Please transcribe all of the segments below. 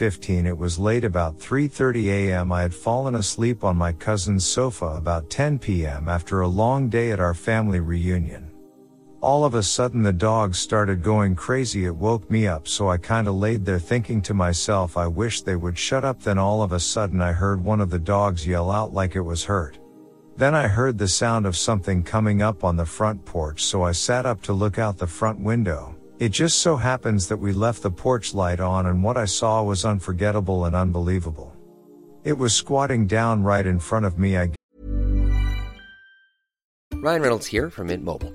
15 it was late about 3:30 a.m. I had fallen asleep on my cousin's sofa about 10 p.m. after a long day at our family reunion. All of a sudden the dogs started going crazy it woke me up so I kinda laid there thinking to myself I wish they would shut up then all of a sudden I heard one of the dogs yell out like it was hurt. Then I heard the sound of something coming up on the front porch so I sat up to look out the front window. It just so happens that we left the porch light on and what I saw was unforgettable and unbelievable. It was squatting down right in front of me. I Ryan Reynolds here from Mint Mobile.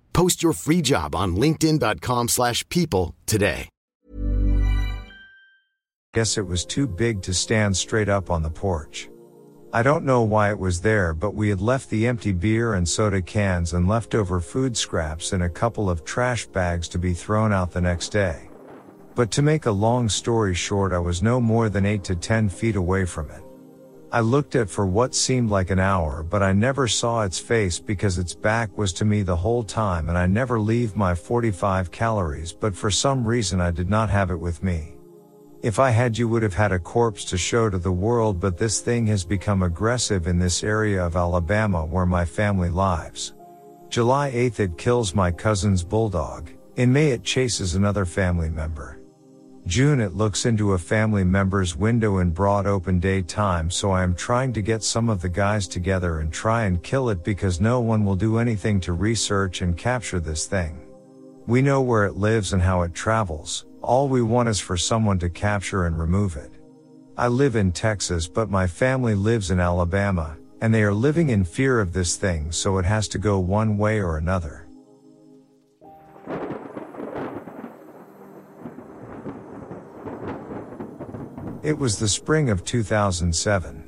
Post your free job on linkedin.com/people slash people today. guess it was too big to stand straight up on the porch. I don't know why it was there, but we had left the empty beer and soda cans and leftover food scraps in a couple of trash bags to be thrown out the next day. But to make a long story short, I was no more than 8 to 10 feet away from it. I looked at for what seemed like an hour, but I never saw its face because its back was to me the whole time and I never leave my 45 caliber, but for some reason I did not have it with me. If I had you would have had a corpse to show to the world, but this thing has become aggressive in this area of Alabama where my family lives. July 8th it kills my cousin's bulldog. In May it chases another family member. June it looks into a family member's window in broad open daytime so I am trying to get some of the guys together and try and kill it because no one will do anything to research and capture this thing. We know where it lives and how it travels, all we want is for someone to capture and remove it. I live in Texas, but my family lives in Alabama, and they are living in fear of this thing, so it has to go one way or another. It was the spring of 2007.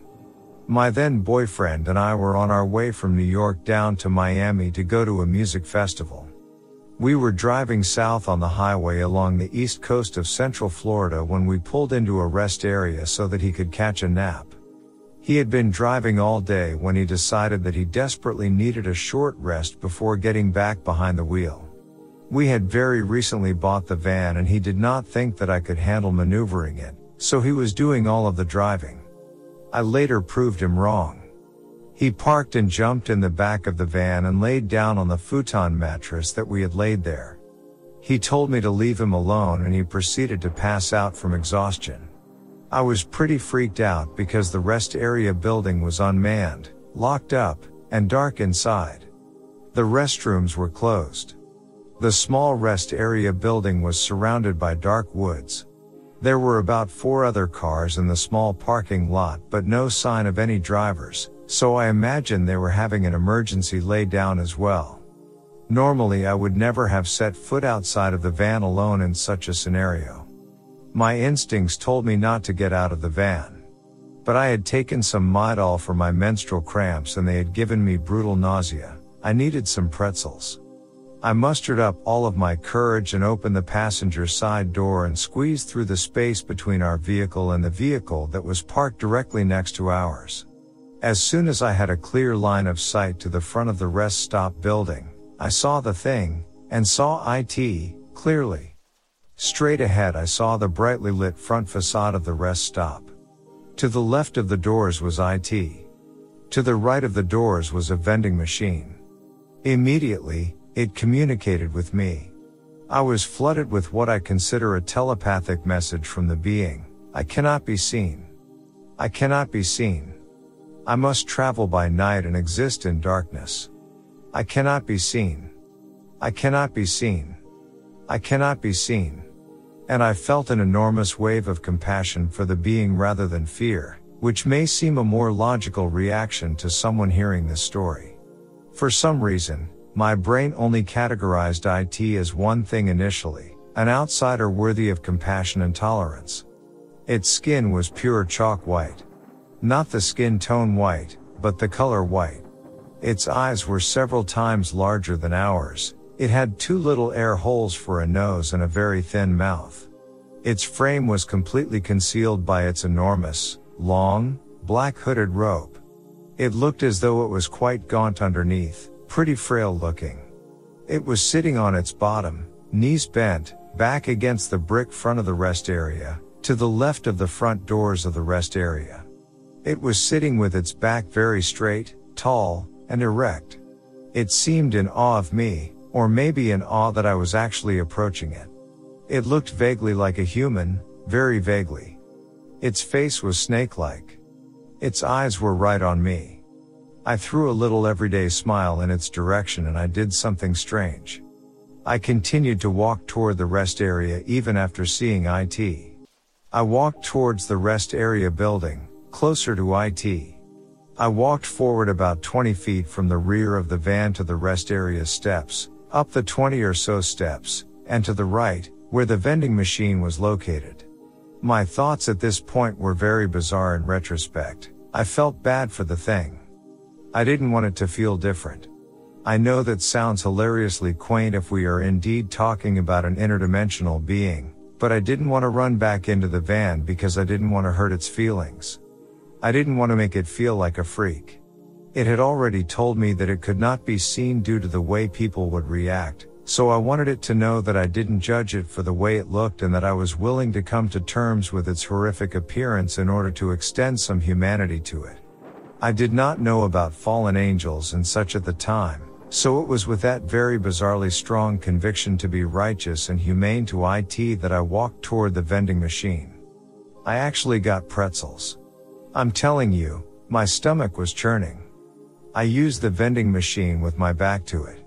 My then boyfriend and I were on our way from New York down to Miami to go to a music festival. We were driving south on the highway along the east coast of central Florida when we pulled into a rest area so that he could catch a nap. He had been driving all day when he decided that he desperately needed a short rest before getting back behind the wheel. We had very recently bought the van and he did not think that I could handle maneuvering it, so he was doing all of the driving. I later proved him wrong. He parked and jumped in the back of the van and laid down on the futon mattress that we had laid there. He told me to leave him alone and he proceeded to pass out from exhaustion. I was pretty freaked out because the rest area building was unmanned, locked up, and dark inside. The restrooms were closed. The small rest area building was surrounded by dark woods. There were about four other cars in the small parking lot but no sign of any drivers, so I imagine they were having an emergency lay down as well. Normally I would never have set foot outside of the van alone in such a scenario. My instincts told me not to get out of the van. But I had taken some Midol for my menstrual cramps and they had given me brutal nausea. I needed some pretzels. I mustered up all of my courage and opened the passenger side door and squeezed through the space between our vehicle and the vehicle that was parked directly next to ours. As soon as I had a clear line of sight to the front of the rest stop building, I saw the thing, and saw IT, clearly. Straight ahead I saw the brightly lit front facade of the rest stop. To the left of the doors was IT. To the right of the doors was a vending machine. Immediately, it communicated with me. I was flooded with what I consider a telepathic message from the being. I cannot be seen. I cannot be seen. I must travel by night and exist in darkness. I cannot be seen. I cannot be seen. I cannot be seen. And I felt an enormous wave of compassion for the being rather than fear, which may seem a more logical reaction to someone hearing this story. For some reason, my brain only categorized IT as one thing initially, an outsider worthy of compassion and tolerance. Its skin was pure chalk white. Not the skin tone white, but the color white. Its eyes were several times larger than ours. It had two little air holes for a nose and a very thin mouth. Its frame was completely concealed by its enormous, long, black hooded robe. It looked as though it was quite gaunt underneath, pretty frail looking. It was sitting on its bottom, knees bent, back against the brick front of the rest area, to the left of the front doors of the rest area. It was sitting with its back very straight, tall, and erect. It seemed in awe of me, or maybe in awe that I was actually approaching it. It looked vaguely like a human, very vaguely. Its face was snake-like. Its eyes were right on me. I threw a little everyday smile in its direction and I did something strange. I continued to walk toward the rest area even after seeing IT. I walked towards the rest area building, closer to IT. I walked forward about 20 feet from the rear of the van to the rest area steps, up the 20 or so steps, and to the right, where the vending machine was located. My thoughts at this point were very bizarre in retrospect. I felt bad for the thing. I didn't want it to feel different. I know that sounds hilariously quaint if we are indeed talking about an interdimensional being, but I didn't want to run back into the van because I didn't want to hurt its feelings. I didn't want to make it feel like a freak. It had already told me that it could not be seen due to the way people would react, so I wanted it to know that I didn't judge it for the way it looked and that I was willing to come to terms with its horrific appearance in order to extend some humanity to it. I did not know about fallen angels and such at the time, so it was with that very bizarrely strong conviction to be righteous and humane to IT that I walked toward the vending machine. I actually got pretzels. I'm telling you, my stomach was churning. I used the vending machine with my back to it.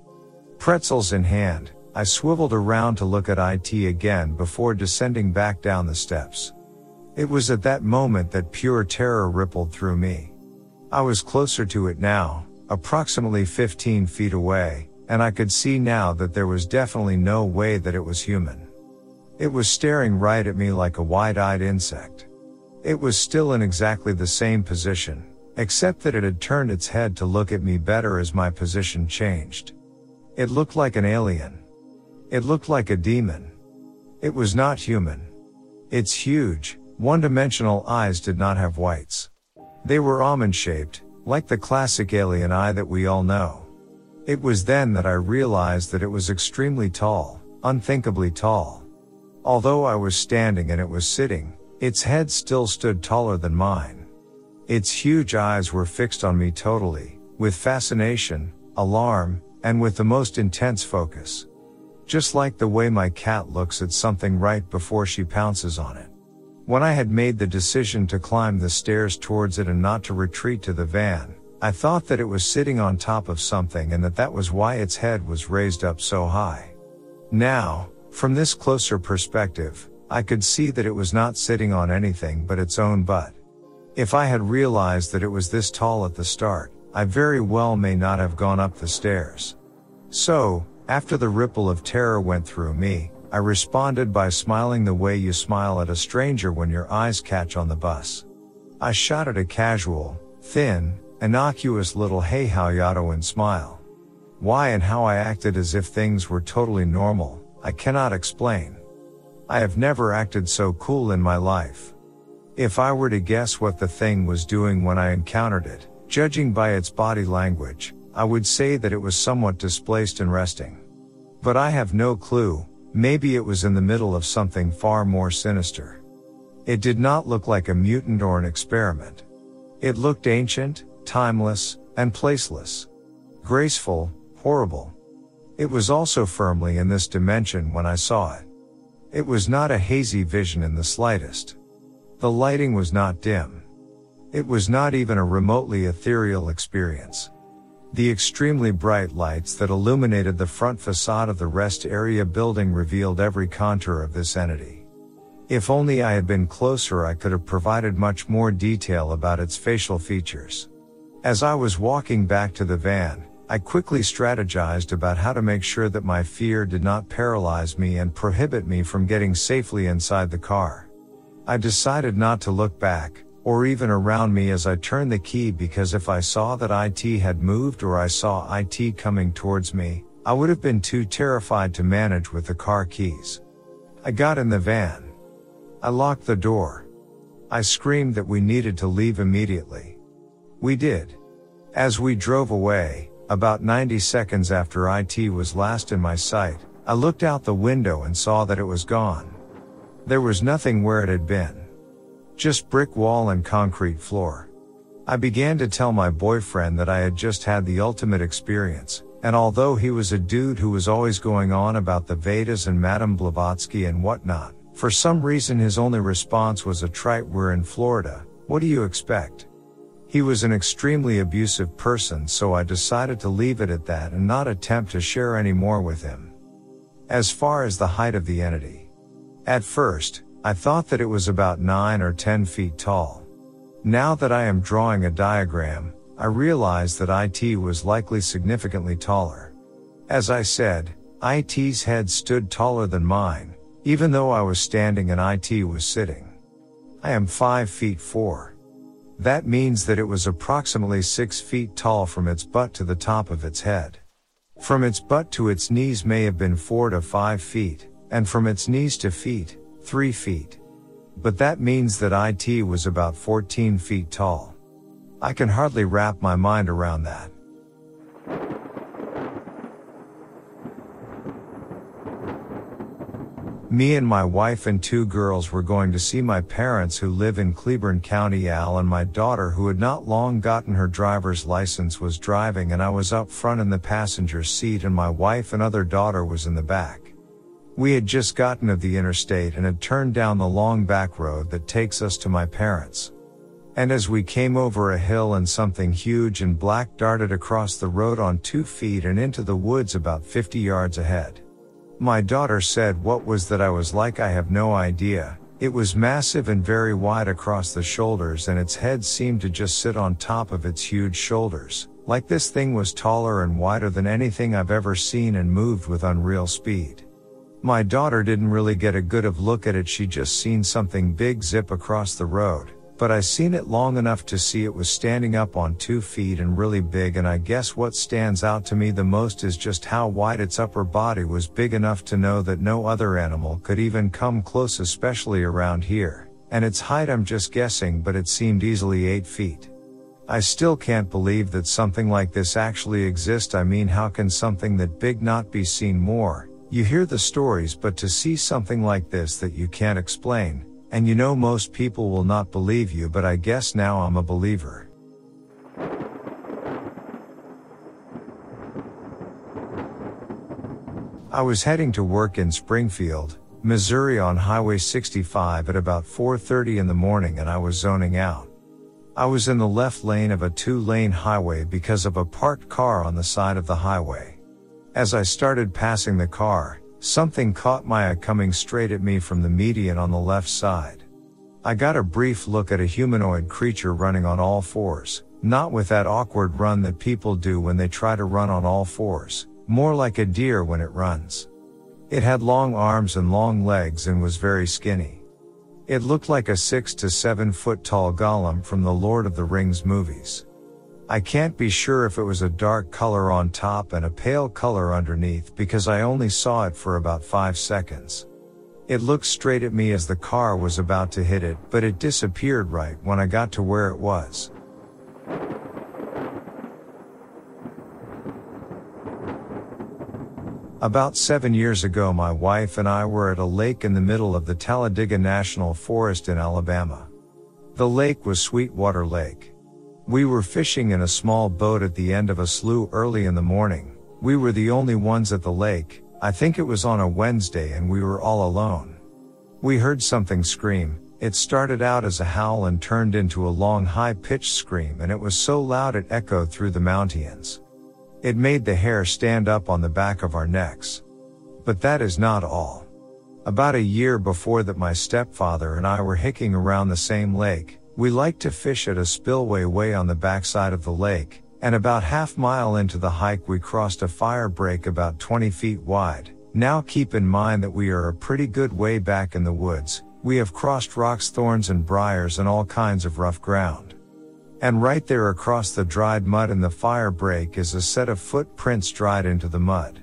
Pretzels in hand, I swiveled around to look at IT again before descending back down the steps. It was at that moment that pure terror rippled through me. I was closer to it now, approximately 15 feet away, and I could see now that there was definitely no way that it was human. It was staring right at me like a wide-eyed insect. It was still in exactly the same position, except that it had turned its head to look at me better as my position changed. It looked like an alien. It looked like a demon. It was not human. Its huge, one-dimensional eyes did not have whites. They were almond-shaped, like the classic alien eye that we all know. It was then that I realized that it was extremely tall, unthinkably tall. Although I was standing and it was sitting, its head still stood taller than mine. Its huge eyes were fixed on me totally, with fascination, alarm, and with the most intense focus. Just like the way my cat looks at something right before she pounces on it. When I had made the decision to climb the stairs towards it and not to retreat to the van, I thought that it was sitting on top of something and that that was why its head was raised up so high. Now, from this closer perspective, I could see that it was not sitting on anything but its own butt. If I had realized that it was this tall at the start, I very well may not have gone up the stairs. So, after the ripple of terror went through me, I responded by smiling the way you smile at a stranger when your eyes catch on the bus. I shot at a casual, thin, innocuous little hey how yato and smile. Why and how I acted as if things were totally normal, I cannot explain. I have never acted so cool in my life. If I were to guess what the thing was doing when I encountered it, judging by its body language, I would say that it was somewhat displaced and resting. But I have no clue, Maybe it was in the middle of something far more sinister. It did not look like a mutant or an experiment. It looked ancient, timeless, and placeless. Graceful, horrible. It was also firmly in this dimension when I saw it. It was not a hazy vision in the slightest. The lighting was not dim. It was not even a remotely ethereal experience. The extremely bright lights that illuminated the front facade of the rest area building revealed every contour of this entity. If only I had been closer I could have provided much more detail about its facial features. As I was walking back to the van, I quickly strategized about how to make sure that my fear did not paralyze me and prohibit me from getting safely inside the car. I decided not to look back, or even around me as I turned the key because if I saw that IT had moved or I saw IT coming towards me, I would have been too terrified to manage with the car keys. I got in the van. I locked the door. I screamed that we needed to leave immediately. We did. As we drove away, about 90 seconds after IT was last in my sight, I looked out the window and saw that it was gone. There was nothing where it had been. Just brick wall and concrete floor. I began to tell my boyfriend that I had just had the ultimate experience, and although he was a dude who was always going on about the Vedas and Madame Blavatsky and whatnot, for some reason his only response was a trite we're in Florida, what do you expect? He was an extremely abusive person so I decided to leave it at that and not attempt to share any more with him. As far as the height of the entity. At first, I thought that it was about 9 or 10 feet tall. Now that I am drawing a diagram, I realize that IT was likely significantly taller. As I said, IT's head stood taller than mine, even though I was standing and IT was sitting. I am 5 feet 4. That means that it was approximately 6 feet tall from its butt to the top of its head. From its butt to its knees may have been 4 to 5 feet, and from its knees to feet, 3 feet. But that means that IT was about 14 feet tall. I can hardly wrap my mind around that. Me and my wife and two girls were going to see my parents who live in Cleburne County Al and my daughter who had not long gotten her driver's license was driving and I was up front in the passenger seat and my wife and other daughter was in the back. We had just gotten of the interstate and had turned down the long back road that takes us to my parents. And as we came over a hill and something huge and black darted across the road on two feet and into the woods about 50 yards ahead. My daughter said what was that I was like I have no idea, It was massive and very wide across the shoulders and its head seemed to just sit on top of its huge shoulders, like this thing was taller and wider than anything I've ever seen and moved with unreal speed. My daughter didn't really get a good of look at it she just seen something big zip across the road, but I seen it long enough to see it was standing up on two feet and really big and I guess what stands out to me the most is just how wide its upper body was big enough to know that no other animal could even come close especially around here, and its height I'm just guessing but it seemed easily 8 feet. I still can't believe that something like this actually exists. I mean how can something that big not be seen more, you hear the stories but to see something like this that you can't explain, and you know most people will not believe you, but I guess now I'm a believer. I was heading to work in Springfield, Missouri on Highway 65 at about 4:30 in the morning and I was zoning out. I was in the left lane of a two-lane highway because of a parked car on the side of the highway. As I started passing the car, Something caught my eye coming straight at me from the median on the left side. I got a brief look at a humanoid creature running on all fours, not with that awkward run that people do when they try to run on all fours, more like a deer when it runs. It had long arms and long legs and was very skinny. It looked like a six to seven foot tall Gollum from the Lord of the Rings movies. I can't be sure if it was a dark color on top and a pale color underneath because I only saw it for about 5 seconds. It looked straight at me as the car was about to hit it, but it disappeared right when I got to where it was. About seven years ago, my wife and I were at a lake in the middle of the Talladega National Forest in Alabama. The lake was Sweetwater Lake. We were fishing in a small boat at the end of a slough early in the morning. We were the only ones at the lake. I think it was on a Wednesday and we were all alone. We heard something scream. It started out as a howl and turned into a long high pitched scream and it was so loud it echoed through the mountains. It made the hair stand up on the back of our necks. But that is not all. About a year before that my stepfather and I were hiking around the same lake, we liked to fish at a spillway way on the backside of the lake, and about half mile into the hike we crossed a fire break about 20 feet wide. Now keep in mind that we are a pretty good way back in the woods. We have crossed rocks, thorns and briars and all kinds of rough ground. And right there across the dried mud in the fire break is a set of footprints dried into the mud.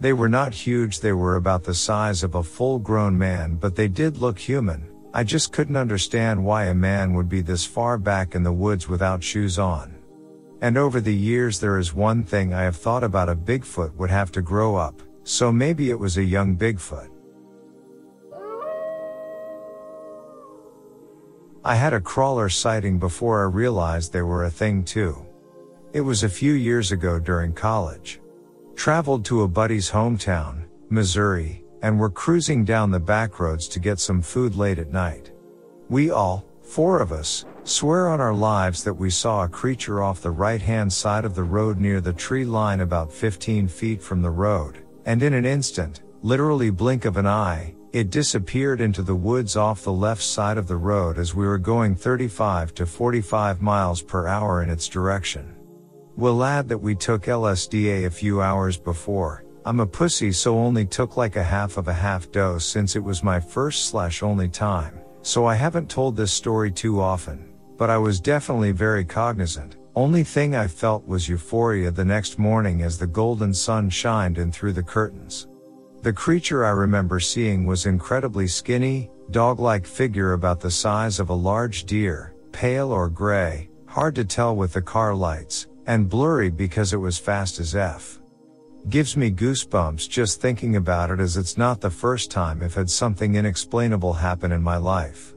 They were not huge, they were about the size of a full grown man, but they did look human, I just couldn't understand why a man would be this far back in the woods without shoes on. And over the years there is one thing I have thought about a Bigfoot would have to grow up, so maybe it was a young Bigfoot. I had a crawler sighting before I realized they were a thing too. It was a few years ago during college. Traveled to a buddy's hometown, Missouri, and were cruising down the back roads to get some food late at night. We all, four of us, swear on our lives that we saw a creature off the right hand side of the road near the tree line about 15 feet from the road, and in an instant, literally blink of an eye, it disappeared into the woods off the left side of the road as we were going 35 to 45 miles per hour in its direction. We'll add that we took LSDA a few hours before, I'm a pussy so only took like a half of a half dose since it was my first slash only time, so I haven't told this story too often, but I was definitely very cognizant. Only thing I felt was euphoria the next morning as the golden sun shined in through the curtains. The creature I remember seeing was incredibly skinny, dog-like figure about the size of a large deer, pale or gray, hard to tell with the car lights, and blurry because it was fast as F. Gives me goosebumps just thinking about it as it's not the first time I've had something inexplainable happen in my life.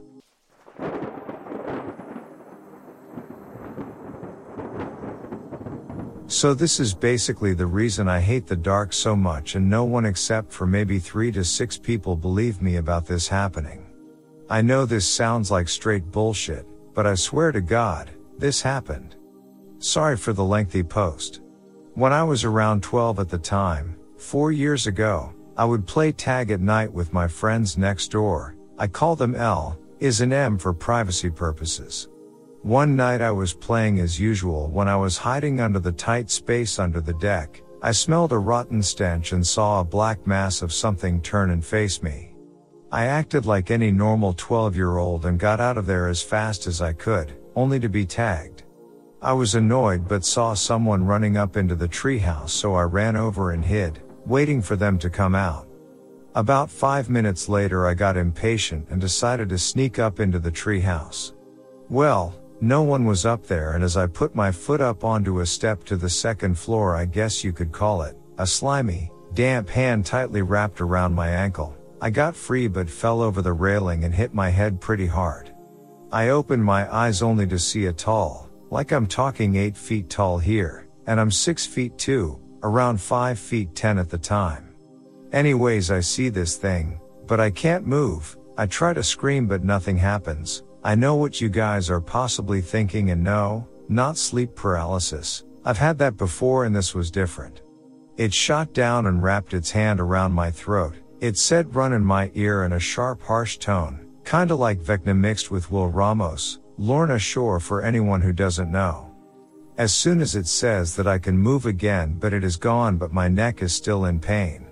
So this is basically the reason I hate the dark so much and no one except for maybe three to six people believe me about this happening. I know this sounds like straight bullshit, but I swear to God, this happened. Sorry for the lengthy post. When I was around 12 at the time, four years ago, I would play tag at night with my friends next door. I call them L, is an M for privacy purposes. One night I was playing as usual when I was hiding under the tight space under the deck. I smelled a rotten stench and saw a black mass of something turn and face me. I acted like any normal 12 year old and got out of there as fast as I could, only to be tagged. I was annoyed but saw someone running up into the treehouse so I ran over and hid, waiting for them to come out. About five minutes later I got impatient and decided to sneak up into the treehouse. Well, no one was up there and as I put my foot up onto a step to the second floor I guess you could call it, a slimy, damp hand tightly wrapped around my ankle. I got free but fell over the railing and hit my head pretty hard. I opened my eyes only to see a tall, like I'm talking 8 feet tall here, and I'm 6 feet 2, around 5 feet 10 at the time. Anyways, I see this thing, but I can't move. I try to scream, but nothing happens. I know what you guys are possibly thinking and no, not sleep paralysis. I've had that before and this was different. It shot down and wrapped its hand around my throat. It said run in my ear in a sharp harsh tone, kinda like Vecna mixed with Will Ramos, Lorna Shore for anyone who doesn't know. As soon as it says that I can move again but it is gone but my neck is still in pain.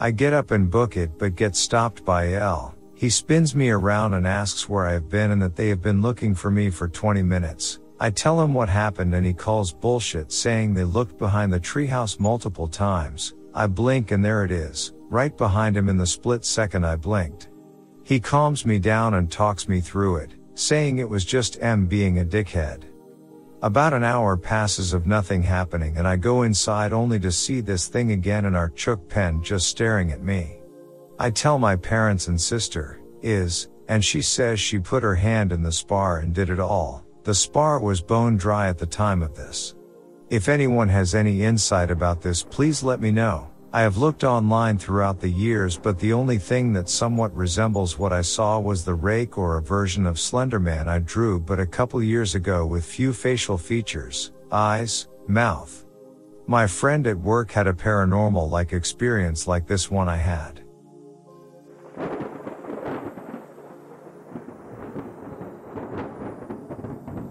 I get up and book it but get stopped by L. He spins me around and asks where I have been and that they have been looking for me for 20 minutes. I tell him what happened and he calls bullshit saying they looked behind the treehouse multiple times. I blink and there it is, right behind him in the split second I blinked. He calms me down and talks me through it, saying it was just M being a dickhead. About an hour passes of nothing happening and I go inside only to see this thing again in our chook pen just staring at me. I tell my parents and sister, is, and she says she put her hand in the spar and did it all. The spar was bone dry at the time of this. If anyone has any insight about this, please let me know. I have looked online throughout the years, but the only thing that somewhat resembles what I saw was the rake or a version of Slenderman I drew but a couple years ago with few facial features, eyes, mouth. My friend at work had a paranormal like experience like this one I had.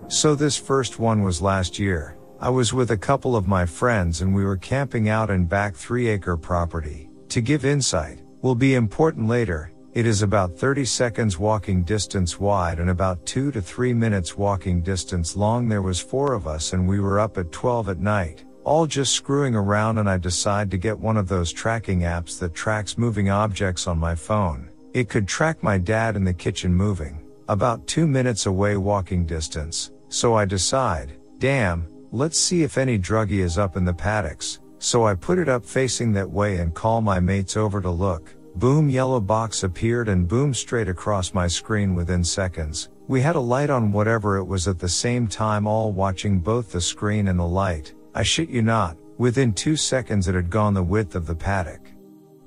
So this first one was last year. I was with a couple of my friends and we were camping out in back three acre property. To give insight, will be important later. It is about 30 seconds walking distance wide and about 2 to 3 minutes walking distance long. There was four of us and we were up at 12 at night, all just screwing around and I decide to get one of those tracking apps that tracks moving objects on my phone. It could track my dad in the kitchen moving, about 2 minutes away walking distance. So I decide, damn, Let's see if any druggie is up in the paddocks. So I put it up facing that way and call my mates over to look. Boom yellow box appeared and boom straight across my screen within seconds. We had a light on whatever it was at the same time all watching both the screen and the light. I shit you not, within two seconds it had gone the width of the paddock.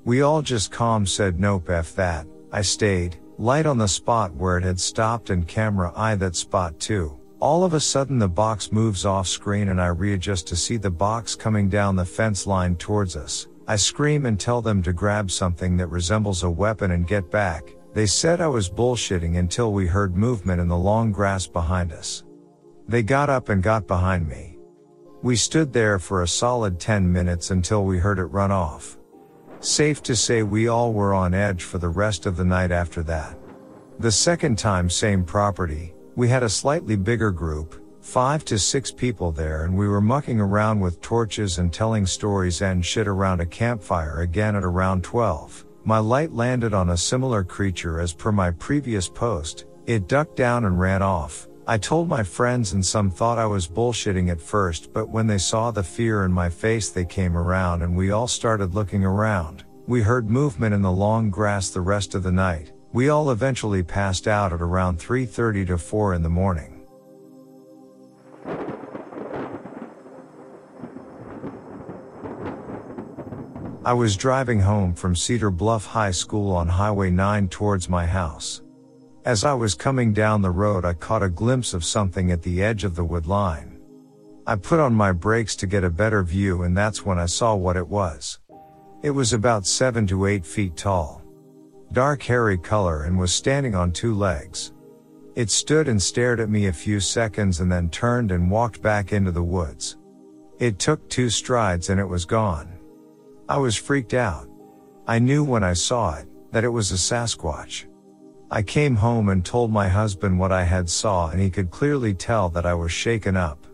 We all just calm said nope F that. I stayed, light on the spot where it had stopped and camera eye that spot too. All of a sudden the box moves off screen and I readjust to see the box coming down the fence line towards us. I scream and tell them to grab something that resembles a weapon and get back. They said I was bullshitting until we heard movement in the long grass behind us. They got up and got behind me. We stood there for a solid 10 minutes until we heard it run off. Safe to say we all were on edge for the rest of the night after that. The second time same property, we had a slightly bigger group, five to six people there and we were mucking around with torches and telling stories and shit around a campfire again at around 12. My light landed on a similar creature as per my previous post. It ducked down and ran off. I told my friends and some thought I was bullshitting at first, but when they saw the fear in my face, they came around and we all started looking around. We heard movement in the long grass the rest of the night. We all eventually passed out at around 3.30 to 4 in the morning. I was driving home from Cedar Bluff High School on Highway 9 towards my house. As I was coming down the road, I caught a glimpse of something at the edge of the wood line. I put on my brakes to get a better view and that's when I saw what it was. It was about 7 to 8 feet tall. Dark hairy color and was standing on two legs. It stood and stared at me a few seconds and then turned and walked back into the woods. It took two strides and it was gone. I was freaked out. I knew when I saw it, that it was a Sasquatch. I came home and told my husband what I had saw and he could clearly tell that I was shaken up.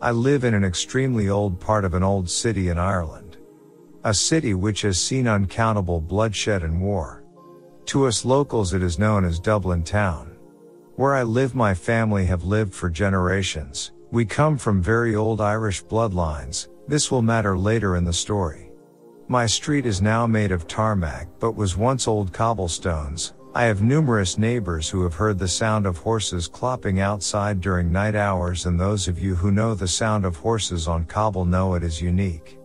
I live in an extremely old part of an old city in Ireland. A city which has seen uncountable bloodshed and war. To us locals it is known as Dublin Town. Where I live my family have lived for generations. We come from very old Irish bloodlines. This will matter later in the story. My street is now made of tarmac but was once old cobblestones. I have numerous neighbors who have heard the sound of horses clopping outside during night hours and those of you who know the sound of horses on cobble know it is unique.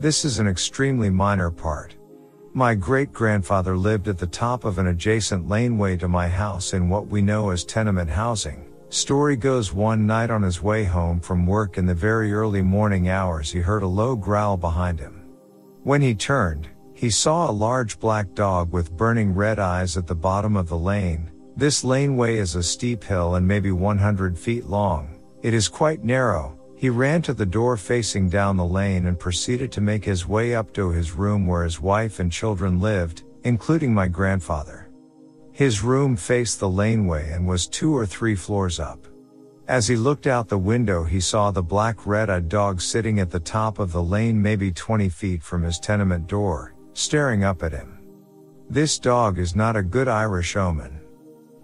This is an extremely minor part. My great grandfather lived at the top of an adjacent laneway to my house in what we know as tenement housing. Story goes one night on his way home from work in the very early morning hours he heard a low growl behind him. When he turned, he saw a large black dog with burning red eyes at the bottom of the lane. This laneway is a steep hill and maybe 100 feet long. It is quite narrow. He ran to the door facing down the lane and proceeded to make his way up to his room where his wife and children lived, including my grandfather. His room faced the laneway and was two or three floors up. As he looked out the window, he saw the black red-eyed dog sitting at the top of the lane maybe 20 feet from his tenement door, staring up at him. This dog is not a good Irish omen.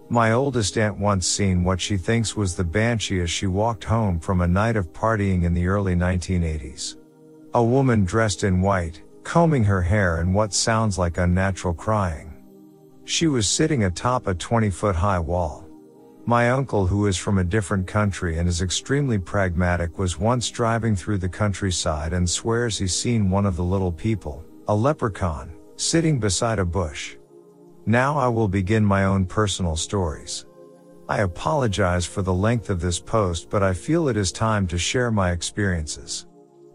My oldest aunt once seen what she thinks was the banshee as she walked home from a night of partying in the early 1980s. A woman dressed in white, combing her hair and what sounds like unnatural crying. She was sitting atop a 20 foot high wall. My uncle who is from a different country and is extremely pragmatic was once driving through the countryside and swears he's seen one of the little people, a leprechaun, sitting beside a bush. Now I will begin my own personal stories. I apologize for the length of this post but I feel it is time to share my experiences.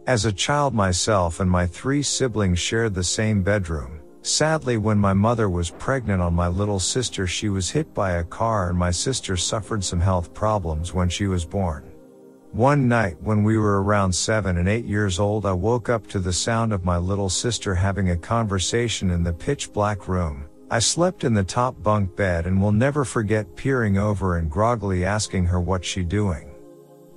As a child myself and my three siblings shared the same bedroom, Sadly, when my mother was pregnant on my little sister, she was hit by a car and my sister suffered some health problems when she was born. One night when we were around seven and eight years old, I woke up to the sound of my little sister having a conversation in the pitch black room. I slept in the top bunk bed and will never forget peering over and groggily asking her what she doing.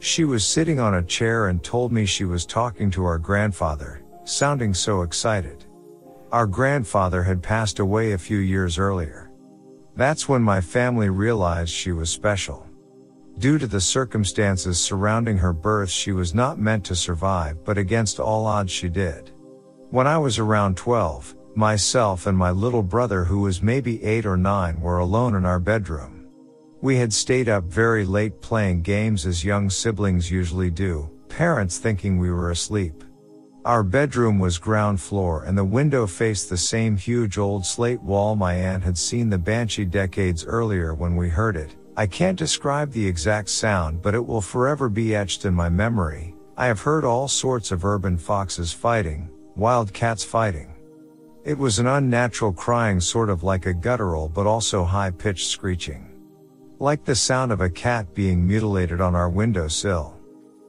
She was sitting on a chair and told me she was talking to our grandfather, sounding so excited. Our grandfather had passed away a few years earlier. That's when my family realized she was special. Due to the circumstances surrounding her birth, she was not meant to survive, but against all odds, she did. When I was around 12, myself and my little brother, who was maybe 8 or 9, were alone in our bedroom. We had stayed up very late playing games as young siblings usually do, parents thinking we were asleep. Our bedroom was ground floor and the window faced the same huge old slate wall my aunt had seen the banshee decades earlier when we heard it. I can't describe the exact sound but it will forever be etched in my memory. I have heard all sorts of urban foxes fighting, wild cats fighting. It was an unnatural crying sort of like a guttural but also high pitched screeching. Like the sound of a cat being mutilated on our windowsill.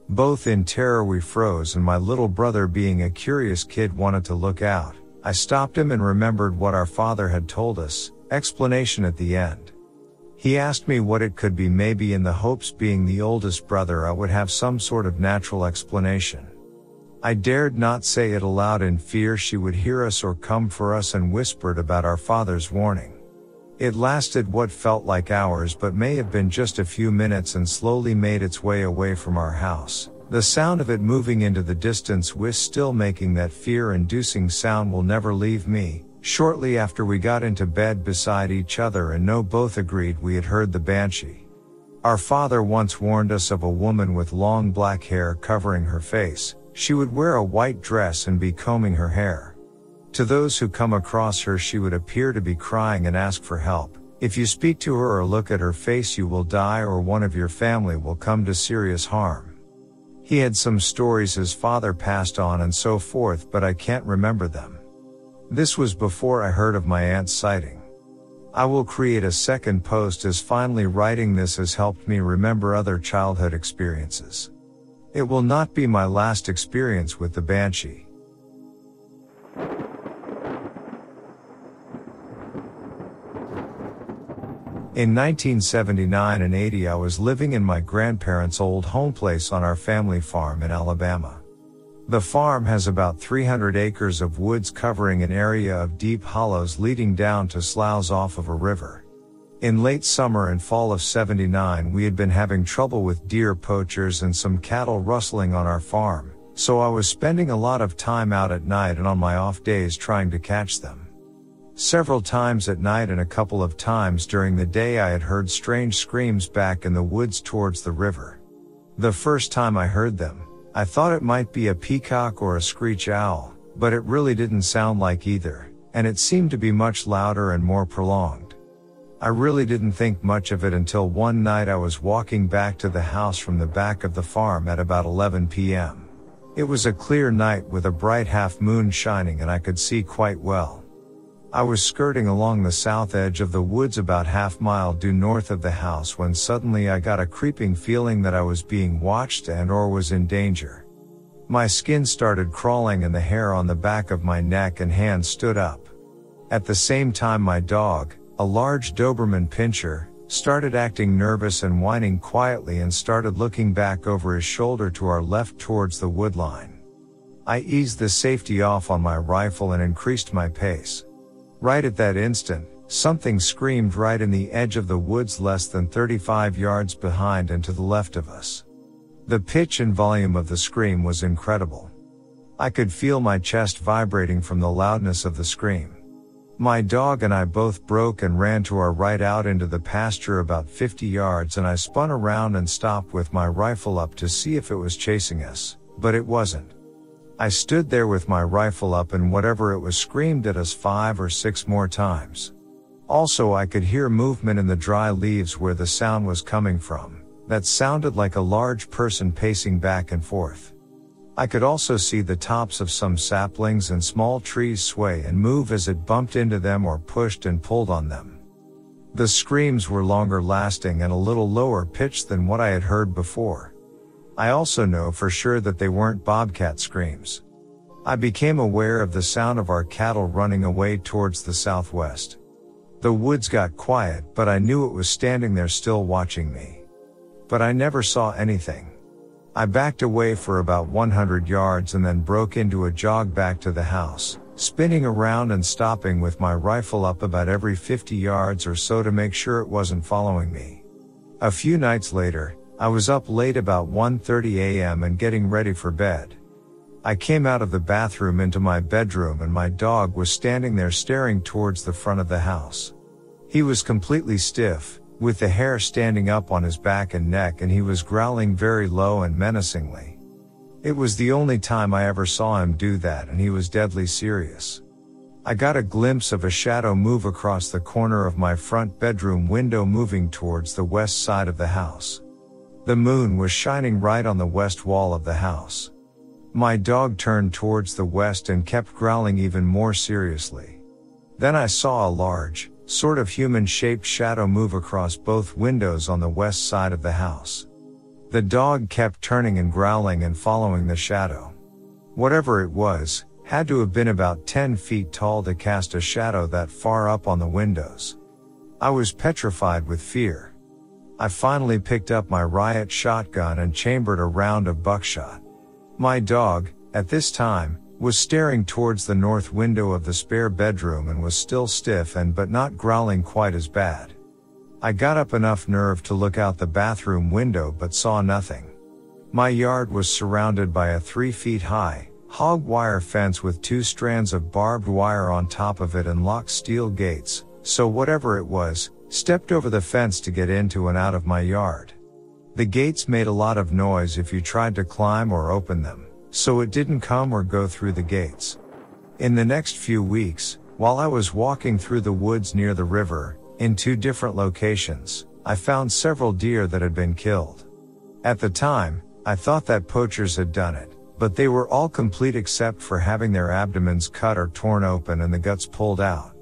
Both in terror we froze and my little brother being a curious kid wanted to look out. I stopped him and remembered what our father had told us, explanation at the end. He asked me what it could be maybe in the hopes being the oldest brother I would have some sort of natural explanation. I dared not say it aloud in fear she would hear us or come for us and whispered about our father's warning. It lasted what felt like hours but may have been just a few minutes and slowly made its way away from our house. The sound of it moving into the distance with still making that fear inducing sound will never leave me. Shortly after we got into bed beside each other and no both agreed we had heard the banshee. Our father once warned us of a woman with long black hair covering her face. She would wear a white dress and be combing her hair. To those who come across her, she would appear to be crying and ask for help. If you speak to her or look at her face, you will die or one of your family will come to serious harm. He had some stories his father passed on and so forth, but I can't remember them. This was before I heard of my aunt's sighting. I will create a second post as finally writing this has helped me remember other childhood experiences. It will not be my last experience with the Banshee. In 1979 and 80 I was living in my grandparents' old home place on our family farm in Alabama. The farm has about 300 acres of woods covering an area of deep hollows leading down to sloughs off of a river. In late summer and fall of 79 we had been having trouble with deer poachers and some cattle rustling on our farm, so I was spending a lot of time out at night and on my off days trying to catch them. Several times at night and a couple of times during the day I had heard strange screams back in the woods towards the river. The first time I heard them, I thought it might be a peacock or a screech owl, but it really didn't sound like either, and it seemed to be much louder and more prolonged. I really didn't think much of it until one night I was walking back to the house from the back of the farm at about 11 p.m. It was a clear night with a bright half moon shining and I could see quite well. I was skirting along the south edge of the woods about half mile due north of the house when suddenly I got a creeping feeling that I was being watched and or was in danger. My skin started crawling and the hair on the back of my neck and hands stood up. At the same time my dog, a large Doberman pinscher, started acting nervous and whining quietly and started looking back over his shoulder to our left towards the wood line. I eased the safety off on my rifle and increased my pace. Right at that instant, something screamed right in the edge of the woods less than 35 yards behind and to the left of us. The pitch and volume of the scream was incredible. I could feel my chest vibrating from the loudness of the scream. My dog and I both broke and ran to our right out into the pasture about 50 yards and I spun around and stopped with my rifle up to see if it was chasing us, but it wasn't. I stood there with my rifle up and whatever it was screamed at us five or six more times. Also I could hear movement in the dry leaves where the sound was coming from, that sounded like a large person pacing back and forth. I could also see the tops of some saplings and small trees sway and move as it bumped into them or pushed and pulled on them. The screams were longer lasting and a little lower pitched than what I had heard before. I also know for sure that they weren't bobcat screams. I became aware of the sound of our cattle running away towards the southwest. The woods got quiet, but I knew it was standing there still watching me. But I never saw anything. I backed away for about 100 yards and then broke into a jog back to the house, spinning around and stopping with my rifle up about every 50 yards or so to make sure it wasn't following me. A few nights later, I was up late about 1.30 am and getting ready for bed. I came out of the bathroom into my bedroom and my dog was standing there staring towards the front of the house. He was completely stiff, with the hair standing up on his back and neck and he was growling very low and menacingly. It was the only time I ever saw him do that and he was deadly serious. I got a glimpse of a shadow move across the corner of my front bedroom window moving towards the west side of the house. The moon was shining right on the west wall of the house. My dog turned towards the west and kept growling even more seriously. Then I saw a large, sort of human shaped shadow move across both windows on the west side of the house. The dog kept turning and growling and following the shadow. Whatever it was, had to have been about 10 feet tall to cast a shadow that far up on the windows. I was petrified with fear. I finally picked up my riot shotgun and chambered a round of buckshot. My dog, at this time, was staring towards the north window of the spare bedroom and was still stiff and but not growling quite as bad. I got up enough nerve to look out the bathroom window but saw nothing. My yard was surrounded by a three feet high, hog wire fence with two strands of barbed wire on top of it and locked steel gates, so whatever it was, Stepped over the fence to get into and out of my yard. The gates made a lot of noise if you tried to climb or open them, so it didn't come or go through the gates. In the next few weeks, while I was walking through the woods near the river, in two different locations, I found several deer that had been killed. At the time, I thought that poachers had done it, but they were all complete except for having their abdomens cut or torn open and the guts pulled out.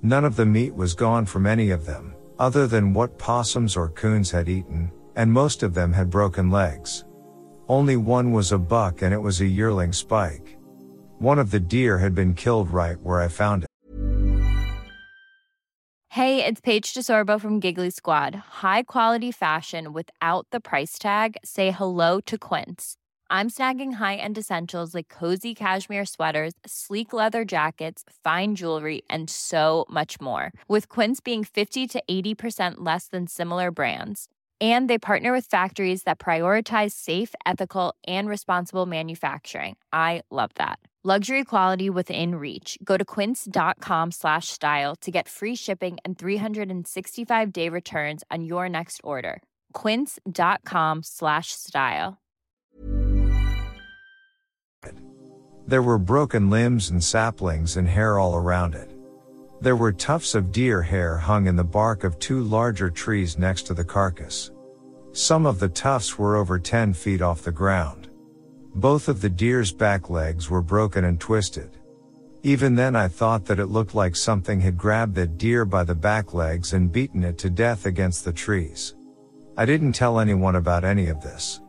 None of the meat was gone from any of them, other than what possums or coons had eaten, and most of them had broken legs. Only one was a buck and it was a yearling spike. One of the deer had been killed right where I found it. Hey, it's Paige DeSorbo from Giggly Squad. High quality fashion without the price tag. Say hello to Quince. I'm snagging high-end essentials like cozy cashmere sweaters, sleek leather jackets, fine jewelry, and so much more. With Quince being 50 to 80% less than similar brands. And they partner with factories that prioritize safe, ethical, and responsible manufacturing. I love that. Luxury quality within reach. Go to quince.com slash style to get free shipping and 365 day returns on your next order. Quince.com slash style. There were broken limbs and saplings and hair all around it. There were tufts of deer hair hung in the bark of two larger trees next to the carcass. Some of the tufts were over 10 feet off the ground. Both of the deer's back legs were broken and twisted. Even then I thought that it looked like something had grabbed that deer by the back legs and beaten it to death against the trees. I didn't tell anyone about any of this.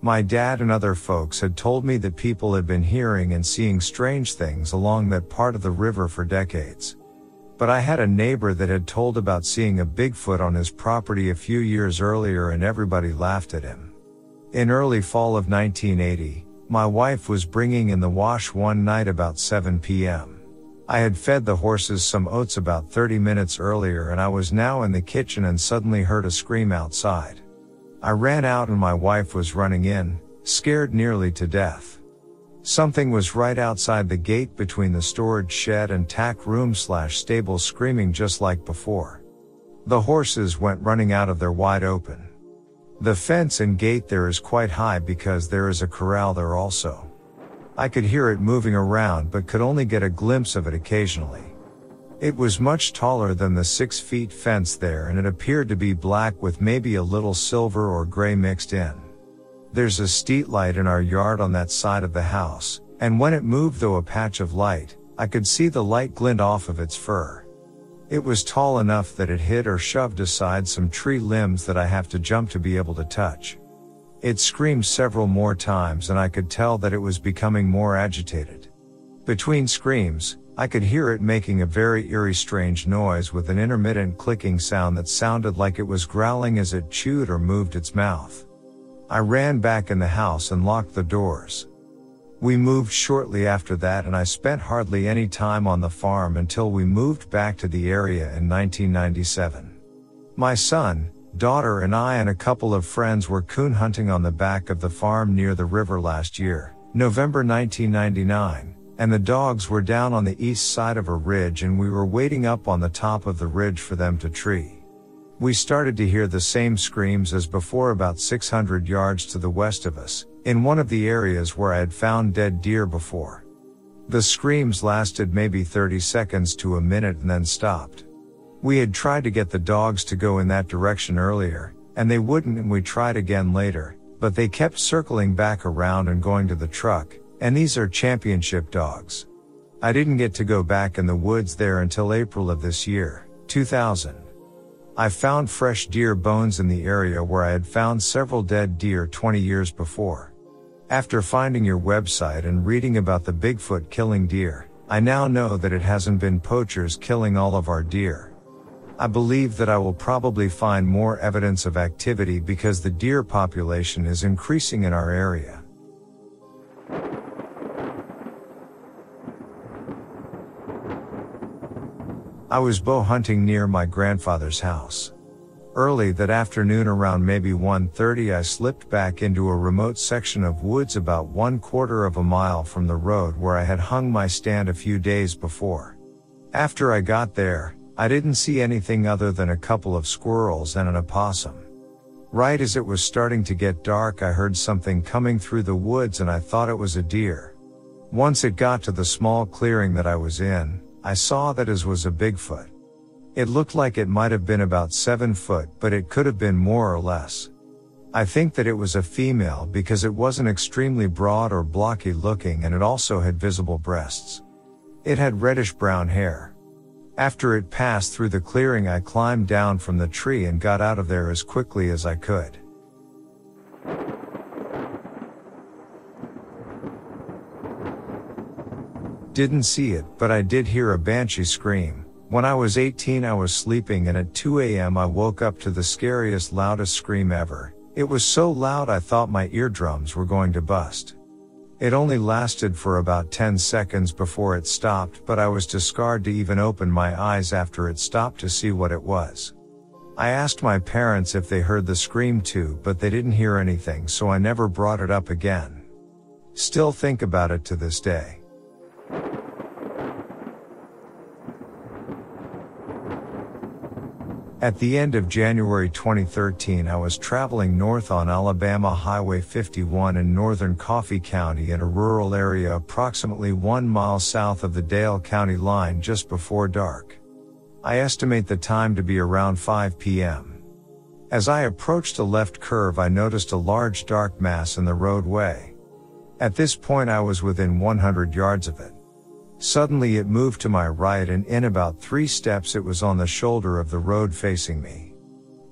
My dad and other folks had told me that people had been hearing and seeing strange things along that part of the river for decades. But I had a neighbor that had told about seeing a Bigfoot on his property a few years earlier and everybody laughed at him. In early fall of 1980, my wife was bringing in the wash one night about 7 p.m. I had fed the horses some oats about 30 minutes earlier and I was now in the kitchen and suddenly heard a scream outside. I ran out and my wife was running in, scared nearly to death. Something was right outside the gate between the storage shed and tack room slash stable screaming just like before. The horses went running out of their wide open. The fence and gate there is quite high because there is a corral there also. I could hear it moving around but could only get a glimpse of it occasionally. It was much taller than the six feet fence there and it appeared to be black with maybe a little silver or gray mixed in. There's a street light in our yard on that side of the house, and when it moved though a patch of light, I could see the light glint off of its fur. It was tall enough that it hit or shoved aside some tree limbs that I have to jump to be able to touch. It screamed several more times and I could tell that it was becoming more agitated. Between screams, I could hear it making a very eerie strange noise with an intermittent clicking sound that sounded like it was growling as it chewed or moved its mouth. I ran back in the house and locked the doors. We moved shortly after that and I spent hardly any time on the farm until we moved back to the area in 1997. My son, daughter and I and a couple of friends were coon hunting on the back of the farm near the river last year, November 1999 and the dogs were down on the east side of a ridge and we were waiting up on the top of the ridge for them to tree. We started to hear the same screams as before about 600 yards to the west of us, in one of the areas where I had found dead deer before. The screams lasted maybe 30 seconds to a minute and then stopped. We had tried to get the dogs to go in that direction earlier, and they wouldn't and we tried again later, but they kept circling back around and going to the truck, and these are championship dogs. I didn't get to go back in the woods there until April of this year, 2000. I found fresh deer bones in the area where I had found several dead deer 20 years before. After finding your website and reading about the Bigfoot killing deer, I now know that it hasn't been poachers killing all of our deer. I believe that I will probably find more evidence of activity because the deer population is increasing in our area. I was bow hunting near my grandfather's house. Early that afternoon around maybe 1.30 I slipped back into a remote section of woods about one quarter of a mile from the road where I had hung my stand a few days before. After I got there, I didn't see anything other than a couple of squirrels and an opossum. Right as it was starting to get dark I heard something coming through the woods and I thought it was a deer. Once it got to the small clearing that I was in, I saw that as was a Bigfoot. It looked like it might have been about 7 foot, but it could have been more or less. I think that it was a female because it wasn't extremely broad or blocky looking and it also had visible breasts. It had reddish brown hair. After it passed through the clearing I climbed down from the tree and got out of there as quickly as I could. Didn't see it, but I did hear a banshee scream. When I was 18 I was sleeping and at 2 am I woke up to the scariest loudest scream ever. It was so loud I thought my eardrums were going to bust. It only lasted for about 10 seconds before it stopped, but I was too scared to even open my eyes after it stopped to see what it was. I asked my parents if they heard the scream too, but they didn't hear anything, so I never brought it up again. Still think about it to this day. At the end of January 2013, I was traveling north on Alabama Highway 51 in northern Coffee County in a rural area approximately one mile south of the Dale County line just before dark. I estimate the time to be around 5 p.m. As I approached a left curve, I noticed a large dark mass in the roadway. At this point, I was within 100 yards of it. Suddenly it moved to my right and in about three steps it was on the shoulder of the road facing me.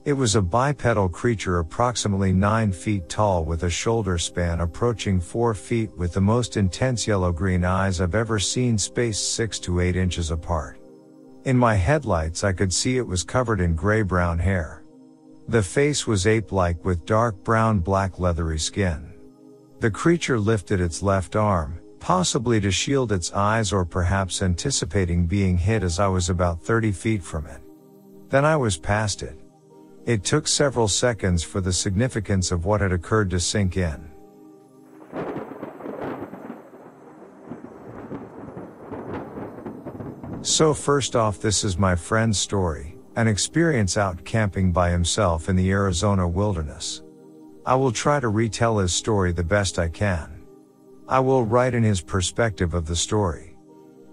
It was a bipedal creature approximately 9 feet tall with a shoulder span approaching 4 feet with the most intense yellow-green eyes I've ever seen spaced 6 to 8 inches apart. In my headlights I could see it was covered in gray-brown hair. The face was ape-like with dark brown black leathery skin. The creature lifted its left arm, possibly to shield its eyes or perhaps anticipating being hit as I was about 30 feet from it. Then I was past it. It took several seconds for the significance of what had occurred to sink in. So first off this is my friend's story, an experience out camping by himself in the Arizona wilderness. I will try to retell his story the best I can. I will write in his perspective of the story.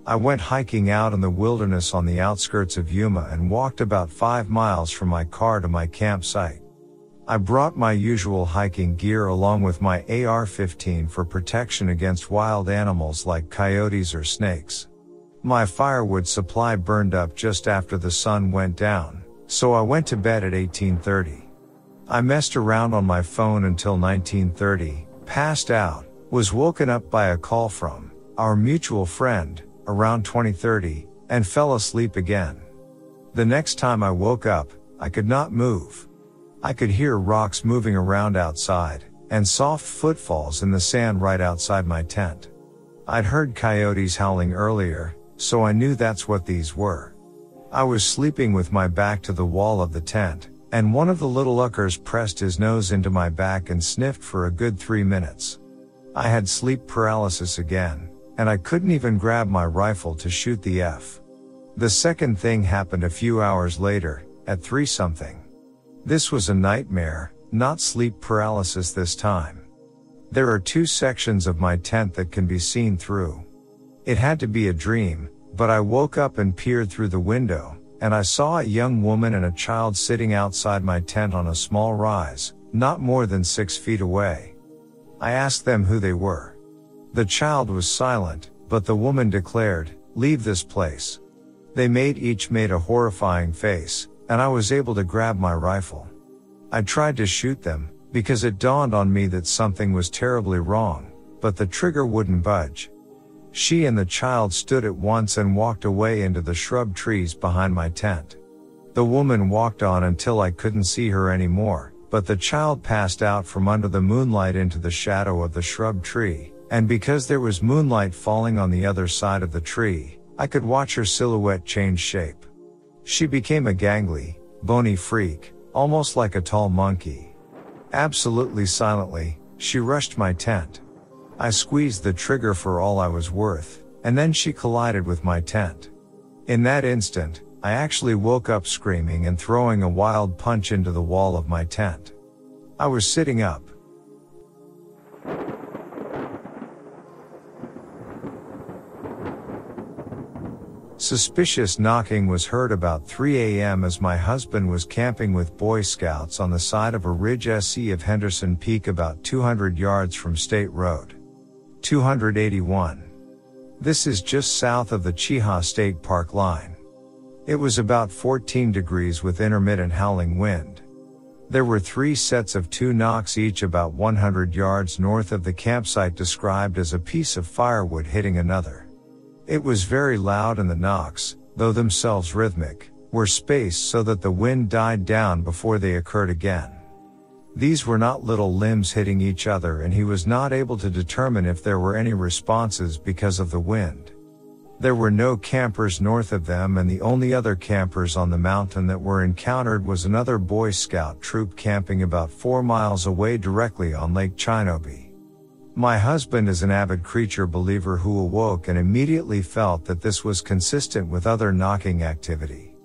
I went hiking out in the wilderness on the outskirts of Yuma and walked about five miles from my car to my campsite. I brought my usual hiking gear along with my AR-15 for protection against wild animals like coyotes or snakes. My firewood supply burned up just after the sun went down, so I went to bed at 1830. I messed around on my phone until 1930, passed out, was woken up by a call from our mutual friend around 2030 and fell asleep again. The next time I woke up, I could not move. I could hear rocks moving around outside and soft footfalls in the sand right outside my tent. I'd heard coyotes howling earlier, so I knew that's what these were. I was sleeping with my back to the wall of the tent, and one of the little uckers pressed his nose into my back and sniffed for a good three minutes. I had sleep paralysis again, and I couldn't even grab my rifle to shoot the F. The second thing happened a few hours later, at 3 something. This was a nightmare, not sleep paralysis this time. There are two sections of my tent that can be seen through. It had to be a dream, but I woke up and peered through the window, and I saw a young woman and a child sitting outside my tent on a small rise, not more than six feet away. I asked them who they were. The child was silent, but the woman declared, leave this place. They made each made a horrifying face, and I was able to grab my rifle. I tried to shoot them, because it dawned on me that something was terribly wrong, but the trigger wouldn't budge. She and the child stood at once and walked away into the shrub trees behind my tent. The woman walked on until I couldn't see her anymore, but the child passed out from under the moonlight into the shadow of the shrub tree, and because there was moonlight falling on the other side of the tree, I could watch her silhouette change shape. She became a gangly, bony freak, almost like a tall monkey. Absolutely silently, she rushed my tent. I squeezed the trigger for all I was worth, and then she collided with my tent. In that instant, I actually woke up screaming and throwing a wild punch into the wall of my tent. I was sitting up. Suspicious knocking was heard about 3 a.m. as my husband was camping with Boy Scouts on the side of a ridge SE of Henderson Peak about 200 yards from State Road. 281. This is just south of the Cheaha State Park line. It was about 14 degrees with intermittent howling wind. There were three sets of two knocks each about 100 yards north of the campsite described as a piece of firewood hitting another. It was very loud and the knocks, though themselves rhythmic, were spaced so that the wind died down before they occurred again. These were not little limbs hitting each other and he was not able to determine if there were any responses because of the wind. There were no campers north of them and the only other campers on the mountain that were encountered was another Boy Scout troop camping about four miles away directly on Lake Chinnabee. My husband is an avid creature believer who awoke and immediately felt that this was consistent with other knocking activity.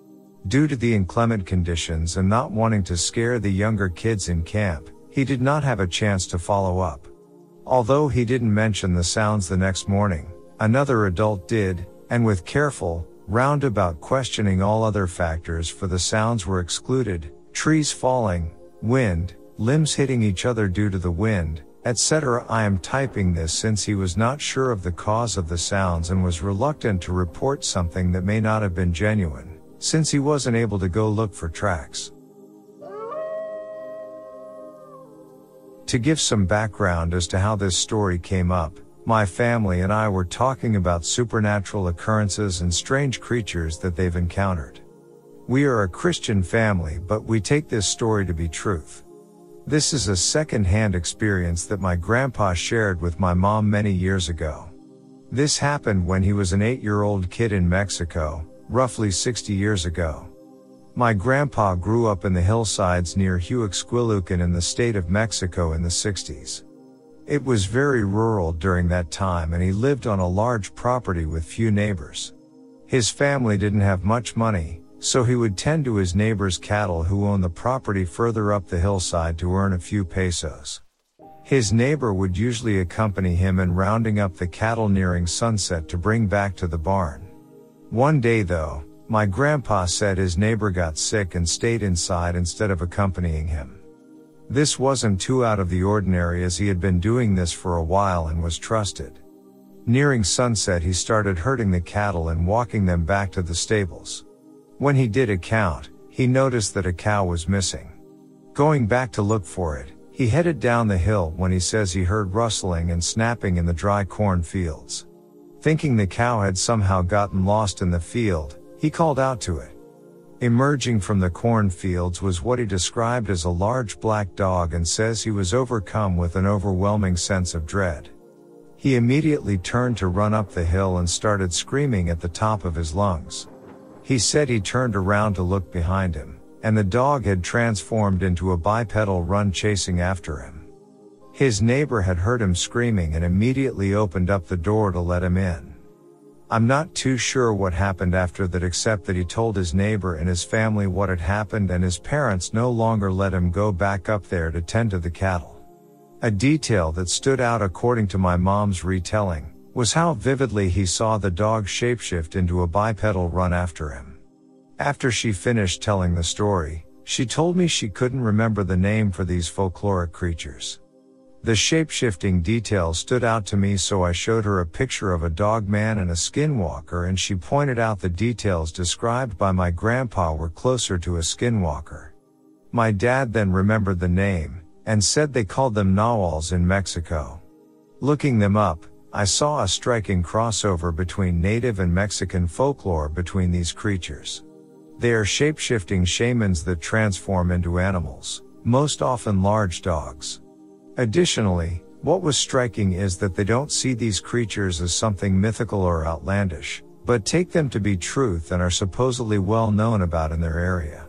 Due to the inclement conditions and not wanting to scare the younger kids in camp, he did not have a chance to follow up. Although he didn't mention the sounds the next morning, another adult did, and with careful, roundabout questioning all other factors for the sounds were excluded, trees falling, wind, limbs hitting each other due to the wind, etc. I am typing this since he was not sure of the cause of the sounds and was reluctant to report something that may not have been genuine, since he wasn't able to go look for tracks. To give some background as to how this story came up, my family and I were talking about supernatural occurrences and strange creatures that they've encountered. We are a Christian family, but we take this story to be truth. This is a second-hand experience that my grandpa shared with my mom many years ago. This happened when he was an eight-year-old kid in Mexico, roughly 60 years ago. My grandpa grew up in the hillsides near Huixquilucan in the state of Mexico in the 60s. It was very rural during that time and he lived on a large property with few neighbors. His family didn't have much money, so he would tend to his neighbor's cattle who owned the property further up the hillside to earn a few pesos. His neighbor would usually accompany him in rounding up the cattle nearing sunset to bring back to the barn. One day though, my grandpa said his neighbor got sick and stayed inside instead of accompanying him. This wasn't too out of the ordinary as he had been doing this for a while and was trusted. Nearing sunset he started herding the cattle and walking them back to the stables. When he did account, he noticed that a cow was missing. Going back to look for it, he headed down the hill when he says he heard rustling and snapping in the dry corn fields. Thinking the cow had somehow gotten lost in the field, he called out to it. Emerging from the cornfields was what he described as a large black dog and says he was overcome with an overwhelming sense of dread. He immediately turned to run up the hill and started screaming at the top of his lungs. He said he turned around to look behind him, and the dog had transformed into a bipedal run chasing after him. His neighbor had heard him screaming and immediately opened up the door to let him in. I'm not too sure what happened after that except that he told his neighbor and his family what had happened and his parents no longer let him go back up there to tend to the cattle. A detail that stood out according to my mom's retelling was how vividly he saw the dog shapeshift into a bipedal run after him. After she finished telling the story, she told me she couldn't remember the name for these folkloric creatures. The shapeshifting detail stood out to me so I showed her a picture of a dog man and a skinwalker and she pointed out the details described by my grandpa were closer to a skinwalker. My dad then remembered the name, and said they called them Nahuals in Mexico. Looking them up, I saw a striking crossover between native and Mexican folklore between these creatures. They are shapeshifting shamans that transform into animals, most often large dogs. Additionally, what was striking is that they don't see these creatures as something mythical or outlandish, but take them to be truth and are supposedly well known about in their area.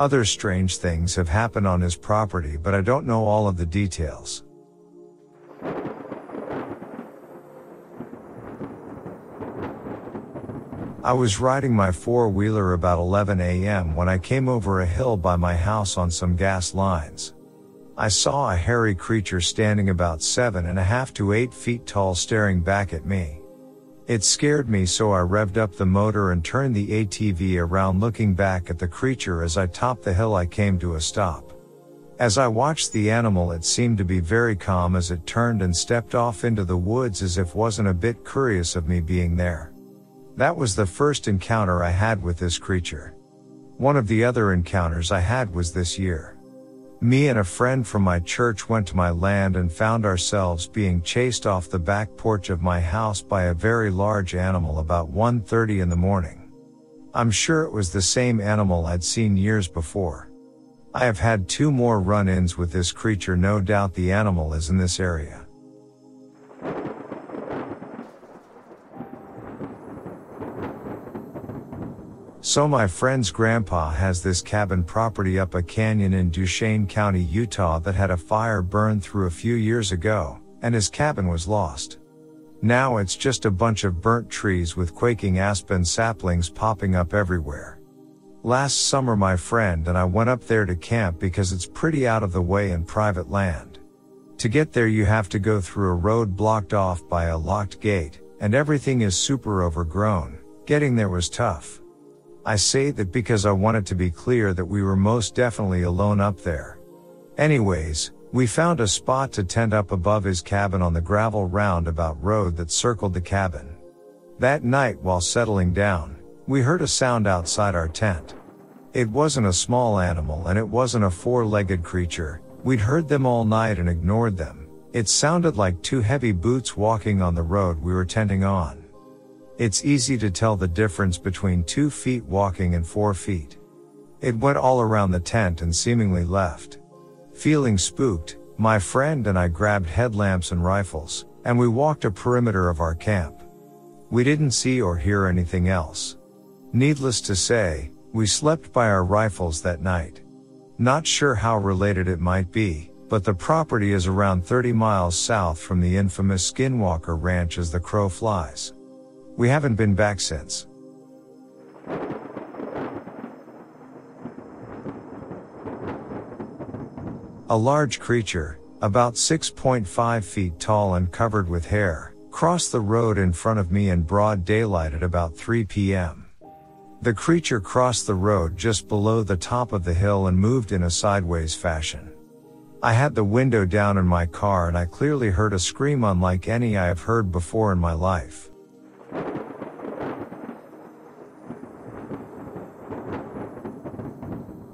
Other strange things have happened on his property but I don't know all of the details. I was riding my four wheeler about 11 a.m. when I came over a hill by my house on some gas lines. I saw a hairy creature standing about seven and a half to eight feet tall staring back at me. It scared me so I revved up the motor and turned the ATV around looking back at the creature as I topped the hill I came to a stop. As I watched the animal it seemed to be very calm as it turned and stepped off into the woods as if wasn't a bit curious of me being there. That was the first encounter I had with this creature. One of the other encounters I had was this year. Me and a friend from my church went to my land and found ourselves being chased off the back porch of my house by a very large animal about 1.30 in the morning. I'm sure it was the same animal I'd seen years before. I have had two more run-ins with this creature no doubt the animal is in this area. So my friend's grandpa has this cabin property up a canyon in Duchesne County, Utah that had a fire burn through a few years ago, and his cabin was lost. Now it's just a bunch of burnt trees with quaking aspen saplings popping up everywhere. Last summer my friend and I went up there to camp because it's pretty out of the way and private land. To get there you have to go through a road blocked off by a locked gate, and everything is super overgrown. Getting there was tough. I say that because I wanted to be clear that we were most definitely alone up there. Anyways, we found a spot to tent up above his cabin on the gravel roundabout road that circled the cabin. That night while settling down, we heard a sound outside our tent. It wasn't a small animal and it wasn't a four-legged creature. We'd heard them all night and ignored them. It sounded like two heavy boots walking on the road we were tenting on. It's easy to tell the difference between two feet walking and four feet. It went all around the tent and seemingly left. Feeling spooked, my friend and I grabbed headlamps and rifles, and we walked a perimeter of our camp. We didn't see or hear anything else. Needless to say, we slept by our rifles that night. Not sure how related it might be, but the property is around 30 miles south from the infamous Skinwalker Ranch as the crow flies. We haven't been back since. A large creature, about 6.5 feet tall and covered with hair, crossed the road in front of me in broad daylight at about 3 p.m. The creature crossed the road just below the top of the hill and moved in a sideways fashion. I had the window down in my car and I clearly heard a scream unlike any I have heard before in my life.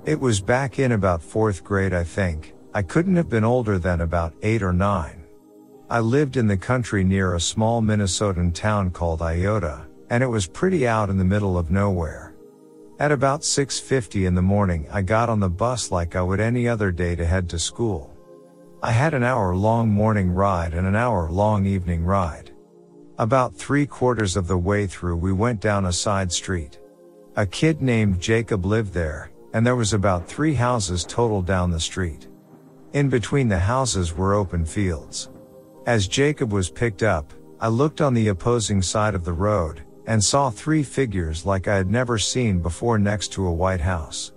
It was back in about fourth grade, I think. I couldn't have been older than about eight or nine. I lived in the country near a small Minnesotan town called Iota, and it was pretty out in the middle of nowhere. At about 6.50 in the morning, I got on the bus like I would any other day to head to school. I had an hour long morning ride and an hour long evening ride. About three quarters of the way through, we went down a side street. A kid named Jacob lived there, and there was about three houses total down the street. In between the houses were open fields. As Jacob was picked up, I looked on the opposing side of the road, and saw three figures like I had never seen before next to a white house.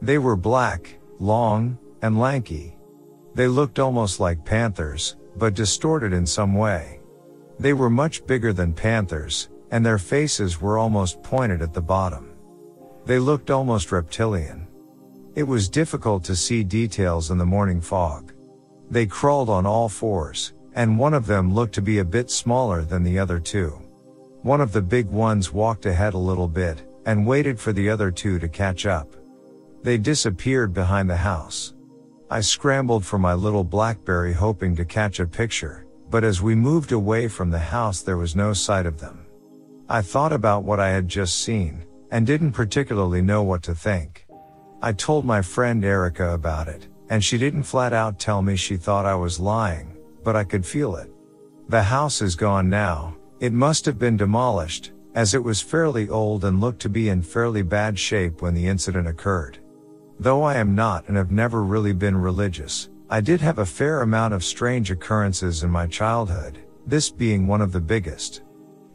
They were black, long, and lanky. They looked almost like panthers, but distorted in some way. They were much bigger than panthers, and their faces were almost pointed at the bottom. They looked almost reptilian. It was difficult to see details in the morning fog. They crawled on all fours, and one of them looked to be a bit smaller than the other two. One of the big ones walked ahead a little bit, and waited for the other two to catch up. They disappeared behind the house. I scrambled for my little Blackberry hoping to catch a picture, but as we moved away from the house there was no sight of them. I thought about what I had just seen, and didn't particularly know what to think. I told my friend Erica about it, and she didn't flat out tell me she thought I was lying, but I could feel it. The house is gone now, it must have been demolished, as it was fairly old and looked to be in fairly bad shape when the incident occurred. Though I am not and have never really been religious, I did have a fair amount of strange occurrences in my childhood, this being one of the biggest.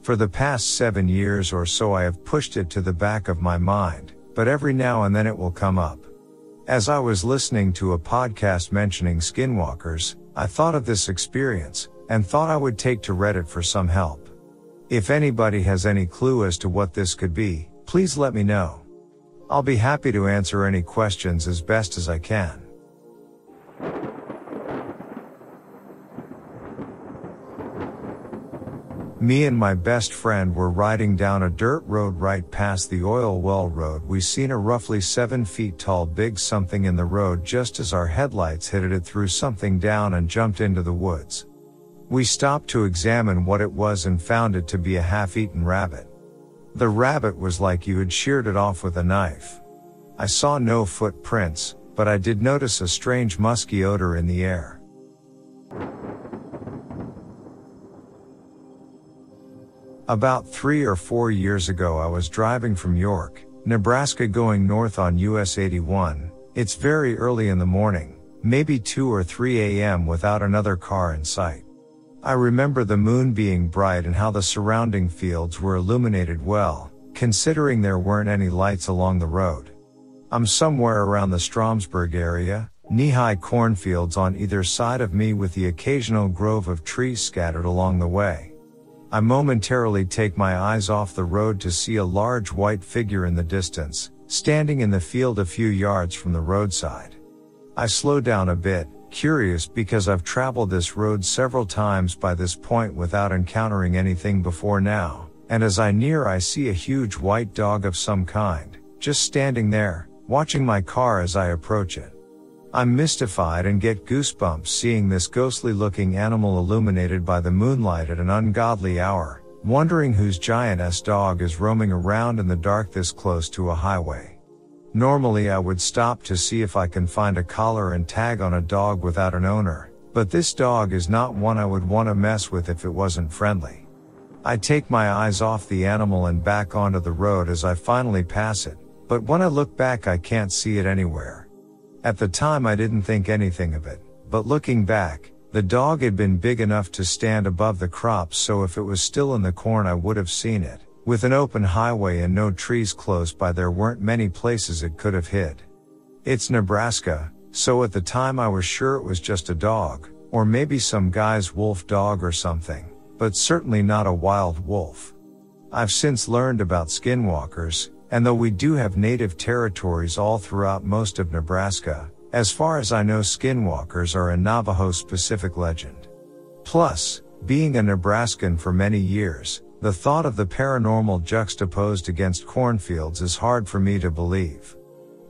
For the past seven years or so I have pushed it to the back of my mind, but every now and then it will come up. As I was listening to a podcast mentioning skinwalkers, I thought of this experience, and thought I would take to Reddit for some help. If anybody has any clue as to what this could be, please let me know. I'll be happy to answer any questions as best as I can. Me and my best friend were riding down a dirt road right past the oil well road. We seen a roughly seven feet tall big something in the road just as our headlights hit it threw something down and jumped into the woods. We stopped to examine what it was and found it to be a half-eaten rabbit. The rabbit was like you had sheared it off with a knife. I saw no footprints, but I did notice a strange musky odor in the air. About three or four years ago, I was driving from York, Nebraska going north on US 81. It's very early in the morning, maybe 2 or 3 a.m. without another car in sight. I remember the moon being bright and how the surrounding fields were illuminated well, considering there weren't any lights along the road. I'm somewhere around the Stromsburg area, knee-high cornfields on either side of me with the occasional grove of trees scattered along the way. I momentarily take my eyes off the road to see a large white figure in the distance, standing in the field a few yards from the roadside. I slow down a bit, curious because I've traveled this road several times by this point without encountering anything before now, and as I near I see a huge white dog of some kind, just standing there, watching my car as I approach it. I'm mystified and get goosebumps seeing this ghostly looking animal illuminated by the moonlight at an ungodly hour, wondering whose giant S dog is roaming around in the dark this close to a highway. Normally I would stop to see if I can find a collar and tag on a dog without an owner, but this dog is not one I would want to mess with if it wasn't friendly. I take my eyes off the animal and back onto the road as I finally pass it, but when I look back I can't see it anywhere. At the time I didn't think anything of it, but looking back, the dog had been big enough to stand above the crops so if it was still in the corn I would have seen it. With an open highway and no trees close by there weren't many places it could have hid. It's Nebraska, so at the time I was sure it was just a dog, or maybe some guy's wolf dog or something, but certainly not a wild wolf. I've since learned about skinwalkers, and though we do have native territories all throughout most of Nebraska, as far as I know skinwalkers are a Navajo specific legend. Plus, being a Nebraskan for many years, the thought of the paranormal juxtaposed against cornfields is hard for me to believe.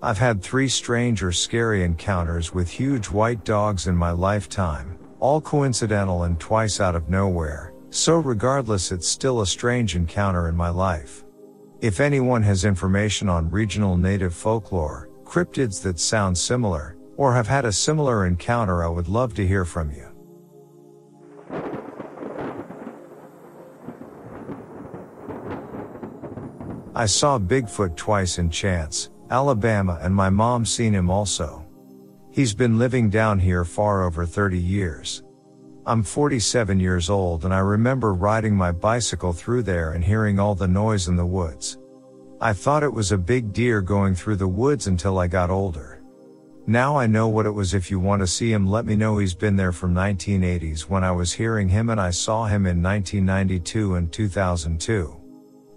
I've had three strange or scary encounters with huge white dogs in my lifetime, all coincidental and twice out of nowhere, so regardless it's still a strange encounter in my life. If anyone has information on regional native folklore, cryptids that sound similar, or have had a similar encounter, I would love to hear from you. I saw Bigfoot twice in Chance, Alabama, and my mom seen him also. He's been living down here far over 30 years. I'm 47 years old and I remember riding my bicycle through there and hearing all the noise in the woods. I thought it was a big deer going through the woods until I got older. Now I know what it was if you want to see him let me know he's been there from 1980s when I was hearing him and I saw him in 1992 and 2002.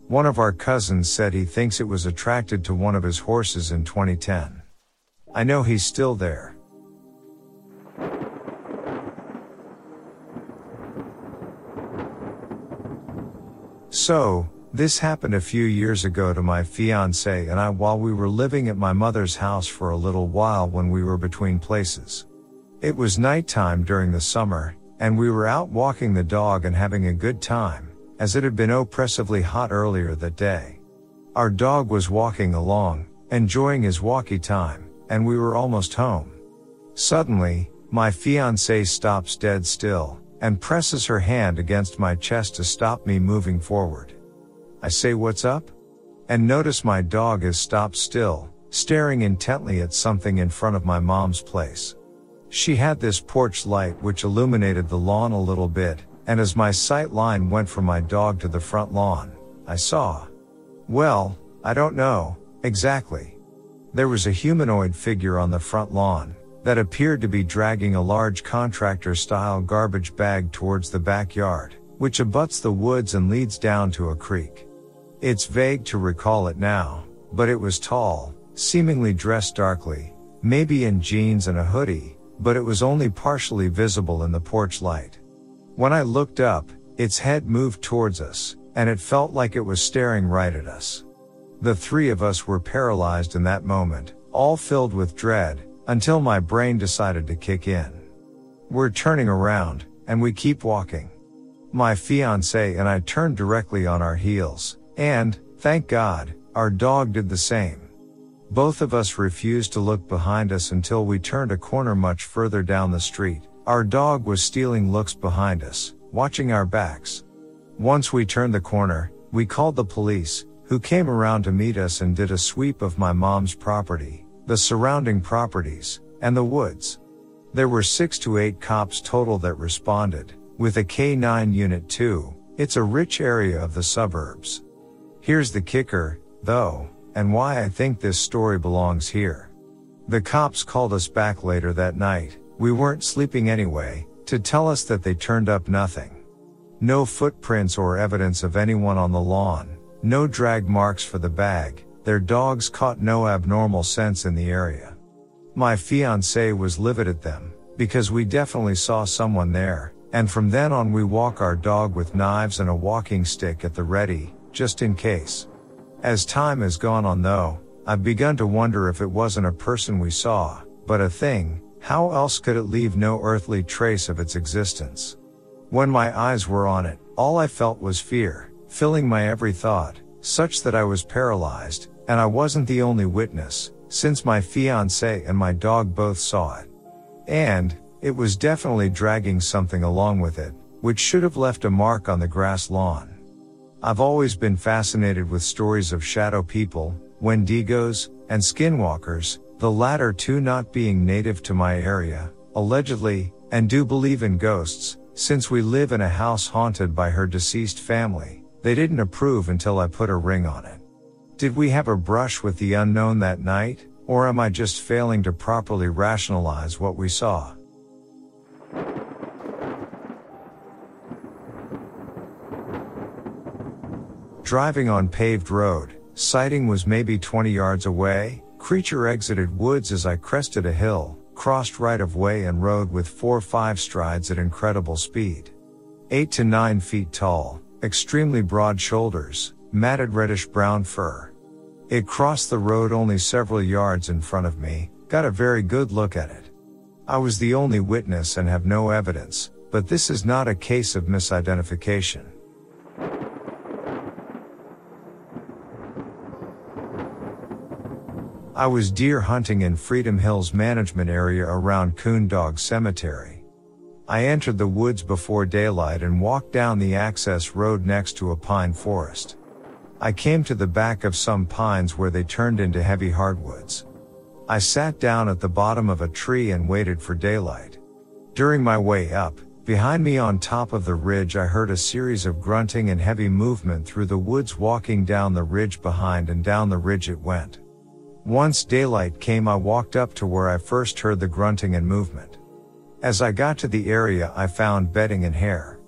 One of our cousins said he thinks it was attracted to one of his horses in 2010. I know he's still there. So, this happened a few years ago to my fiance and I while we were living at my mother's house for a little while when we were between places. It was nighttime during the summer, and we were out walking the dog and having a good time, as it had been oppressively hot earlier that day. Our dog was walking along, enjoying his walkie time, and we were almost home. Suddenly, my fiance stops dead still, and presses her hand against my chest to stop me moving forward. I say what's up? And notice my dog has stopped still, staring intently at something in front of my mom's place. She had this porch light which illuminated the lawn a little bit, and as my sight line went from my dog to the front lawn, I saw. Well, I don't know, exactly. There was a humanoid figure on the front lawn, that appeared to be dragging a large contractor style garbage bag towards the backyard, which abuts the woods and leads down to a creek. It's vague to recall it now, but it was tall, seemingly dressed darkly, maybe in jeans and a hoodie, but it was only partially visible in the porch light. When I looked up, its head moved towards us, and it felt like it was staring right at us. The three of us were paralyzed in that moment, all filled with dread, until my brain decided to kick in. We're turning around, and we keep walking. My fiance and I turned directly on our heels, and, thank God, our dog did the same. Both of us refused to look behind us until we turned a corner much further down the street. Our dog was stealing looks behind us, watching our backs. Once we turned the corner, we called the police, who came around to meet us and did a sweep of my mom's property, the surrounding properties, and the woods. There were six to eight cops total that responded, with a K9 unit too. It's a rich area of the suburbs. Here's the kicker, though, and why I think this story belongs here. The cops called us back later that night, we weren't sleeping anyway, to tell us that they turned up nothing. No footprints or evidence of anyone on the lawn, no drag marks for the bag, their dogs caught no abnormal scents in the area. My fiance was livid at them, because we definitely saw someone there, and from then on we walk our dog with knives and a walking stick at the ready, just in case. As time has gone on though, I've begun to wonder if it wasn't a person we saw, but a thing, how else could it leave no earthly trace of its existence? When my eyes were on it, all I felt was fear, filling my every thought, such that I was paralyzed, and I wasn't the only witness, since my fiance and my dog both saw it. And, it was definitely dragging something along with it, which should have left a mark on the grass lawn. I've always been fascinated with stories of shadow people, Wendigos, and skinwalkers, the latter two not being native to my area, allegedly, and do believe in ghosts, since we live in a house haunted by her deceased family. They didn't approve until I put a ring on it. Did we have a brush with the unknown that night, or am I just failing to properly rationalize what we saw? Driving on paved road, sighting was maybe 20 yards away, creature exited woods as I crested a hill, crossed right of way and road with 4-5 strides at incredible speed. 8 to 9 feet tall, extremely broad shoulders, matted reddish brown fur. It crossed the road only several yards in front of me, got a very good look at it. I was the only witness and have no evidence, but this is not a case of misidentification. I was deer hunting in Freedom Hills management area around Coon Dog Cemetery. I entered the woods before daylight and walked down the access road next to a pine forest. I came to the back of some pines where they turned into heavy hardwoods. I sat down at the bottom of a tree and waited for daylight. During my way up, behind me on top of the ridge I heard a series of grunting and heavy movement through the woods walking down the ridge behind and down the ridge it went. Once daylight came I walked up to where I first heard the grunting and movement. As I got to the area I found bedding and hair.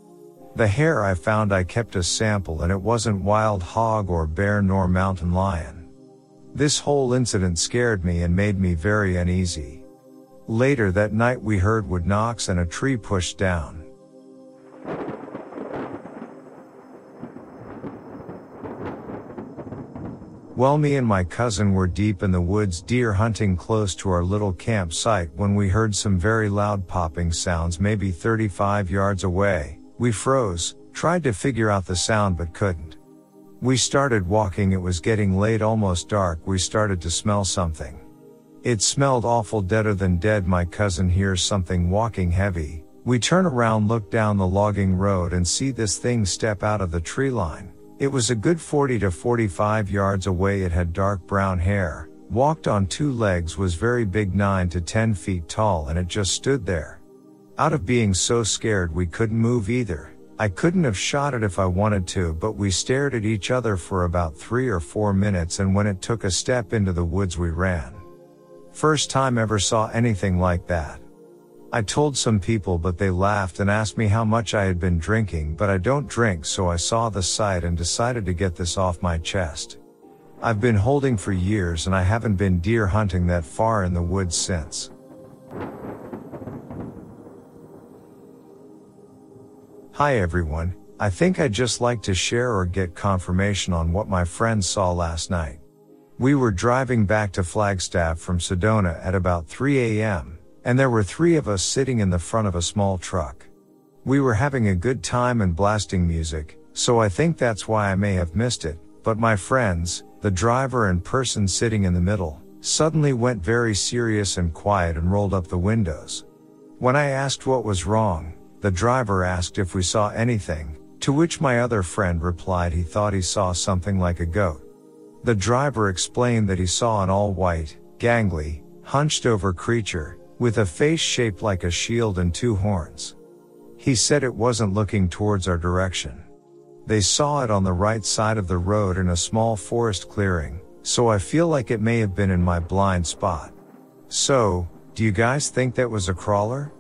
The hair I found I kept a sample and it wasn't wild hog or bear nor mountain lion. This whole incident scared me and made me very uneasy. Later that night we heard wood knocks and a tree pushed down. Well, me and my cousin were deep in the woods deer hunting close to our little campsite when we heard some very loud popping sounds maybe 35 yards away. We froze, tried to figure out the sound but couldn't. We started walking, it was getting late, almost dark, we started to smell something. It smelled awful deader than dead. My cousin hears something walking heavy. We turn around, look down the logging road and see this thing step out of the tree line. It was a good 40 to 45 yards away. It had dark brown hair, walked on two legs, was very big 9 to 10 feet tall, and it just stood there. Out of being so scared we couldn't move either. I couldn't have shot it if I wanted to, but we stared at each other for about three or four minutes and when it took a step into the woods we ran. First time ever saw anything like that. I told some people but they laughed and asked me how much I had been drinking but I don't drink so I saw the sight and decided to get this off my chest. I've been holding for years and I haven't been deer hunting that far in the woods since. Hi everyone, I think I'd just like to share or get confirmation on what my friends saw last night. We were driving back to Flagstaff from Sedona at about 3 a.m., and there were three of us sitting in the front of a small truck. We were having a good time and blasting music, so I think that's why I may have missed it, but my friends, the driver and person sitting in the middle, suddenly went very serious and quiet and rolled up the windows. When I asked what was wrong, the driver asked if we saw anything, to which my other friend replied he thought he saw something like a goat. The driver explained that he saw an all white, gangly, hunched over creature, with a face shaped like a shield and two horns. He said it wasn't looking towards our direction. They saw it on the right side of the road in a small forest clearing, so I feel like it may have been in my blind spot. So, do you guys think that was a crawler?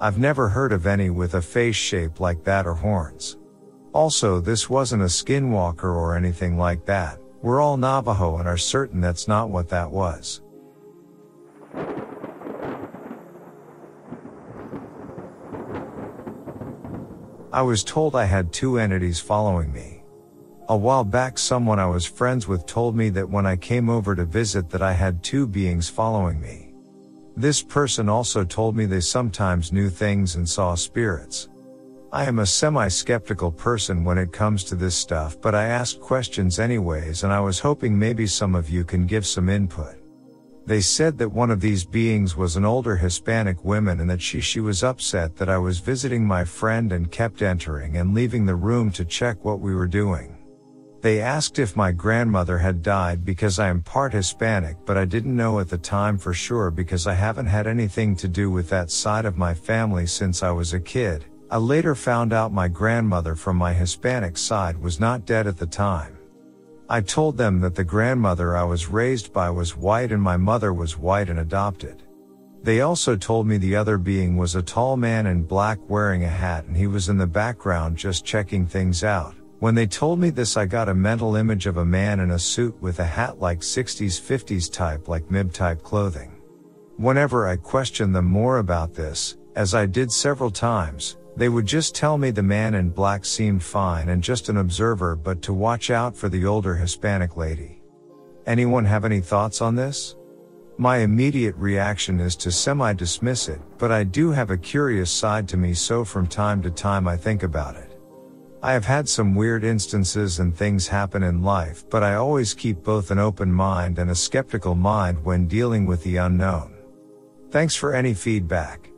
I've never heard of any with a face shape like that or horns. Also, this wasn't a skinwalker or anything like that. We're all Navajo and are certain that's not what that was. I was told I had two entities following me. A while back someone I was friends with told me that when I came over to visit that I had two beings following me. This person also told me they sometimes knew things and saw spirits. I am a semi-skeptical person when it comes to this stuff but I ask questions anyways and I was hoping maybe some of you can give some input. They said that one of these beings was an older Hispanic woman and that she, she was upset that I was visiting my friend and kept entering and leaving the room to check what we were doing. They asked if my grandmother had died because I am part Hispanic but I didn't know at the time for sure because I haven't had anything to do with that side of my family since I was a kid. I later found out my grandmother from my Hispanic side was not dead at the time. I told them that the grandmother I was raised by was white and my mother was white and adopted. They also told me the other being was a tall man in black wearing a hat and he was in the background just checking things out. When they told me this, I got a mental image of a man in a suit with a hat like 60s 50s type like MIB type clothing. Whenever I questioned them more about this, as I did several times, they would just tell me the man in black seemed fine and just an observer but to watch out for the older Hispanic lady. Anyone have any thoughts on this? My immediate reaction is to semi-dismiss it, but I do have a curious side to me so from time to time I think about it. I have had some weird instances and things happen in life, but I always keep both an open mind and a skeptical mind when dealing with the unknown. Thanks for any feedback.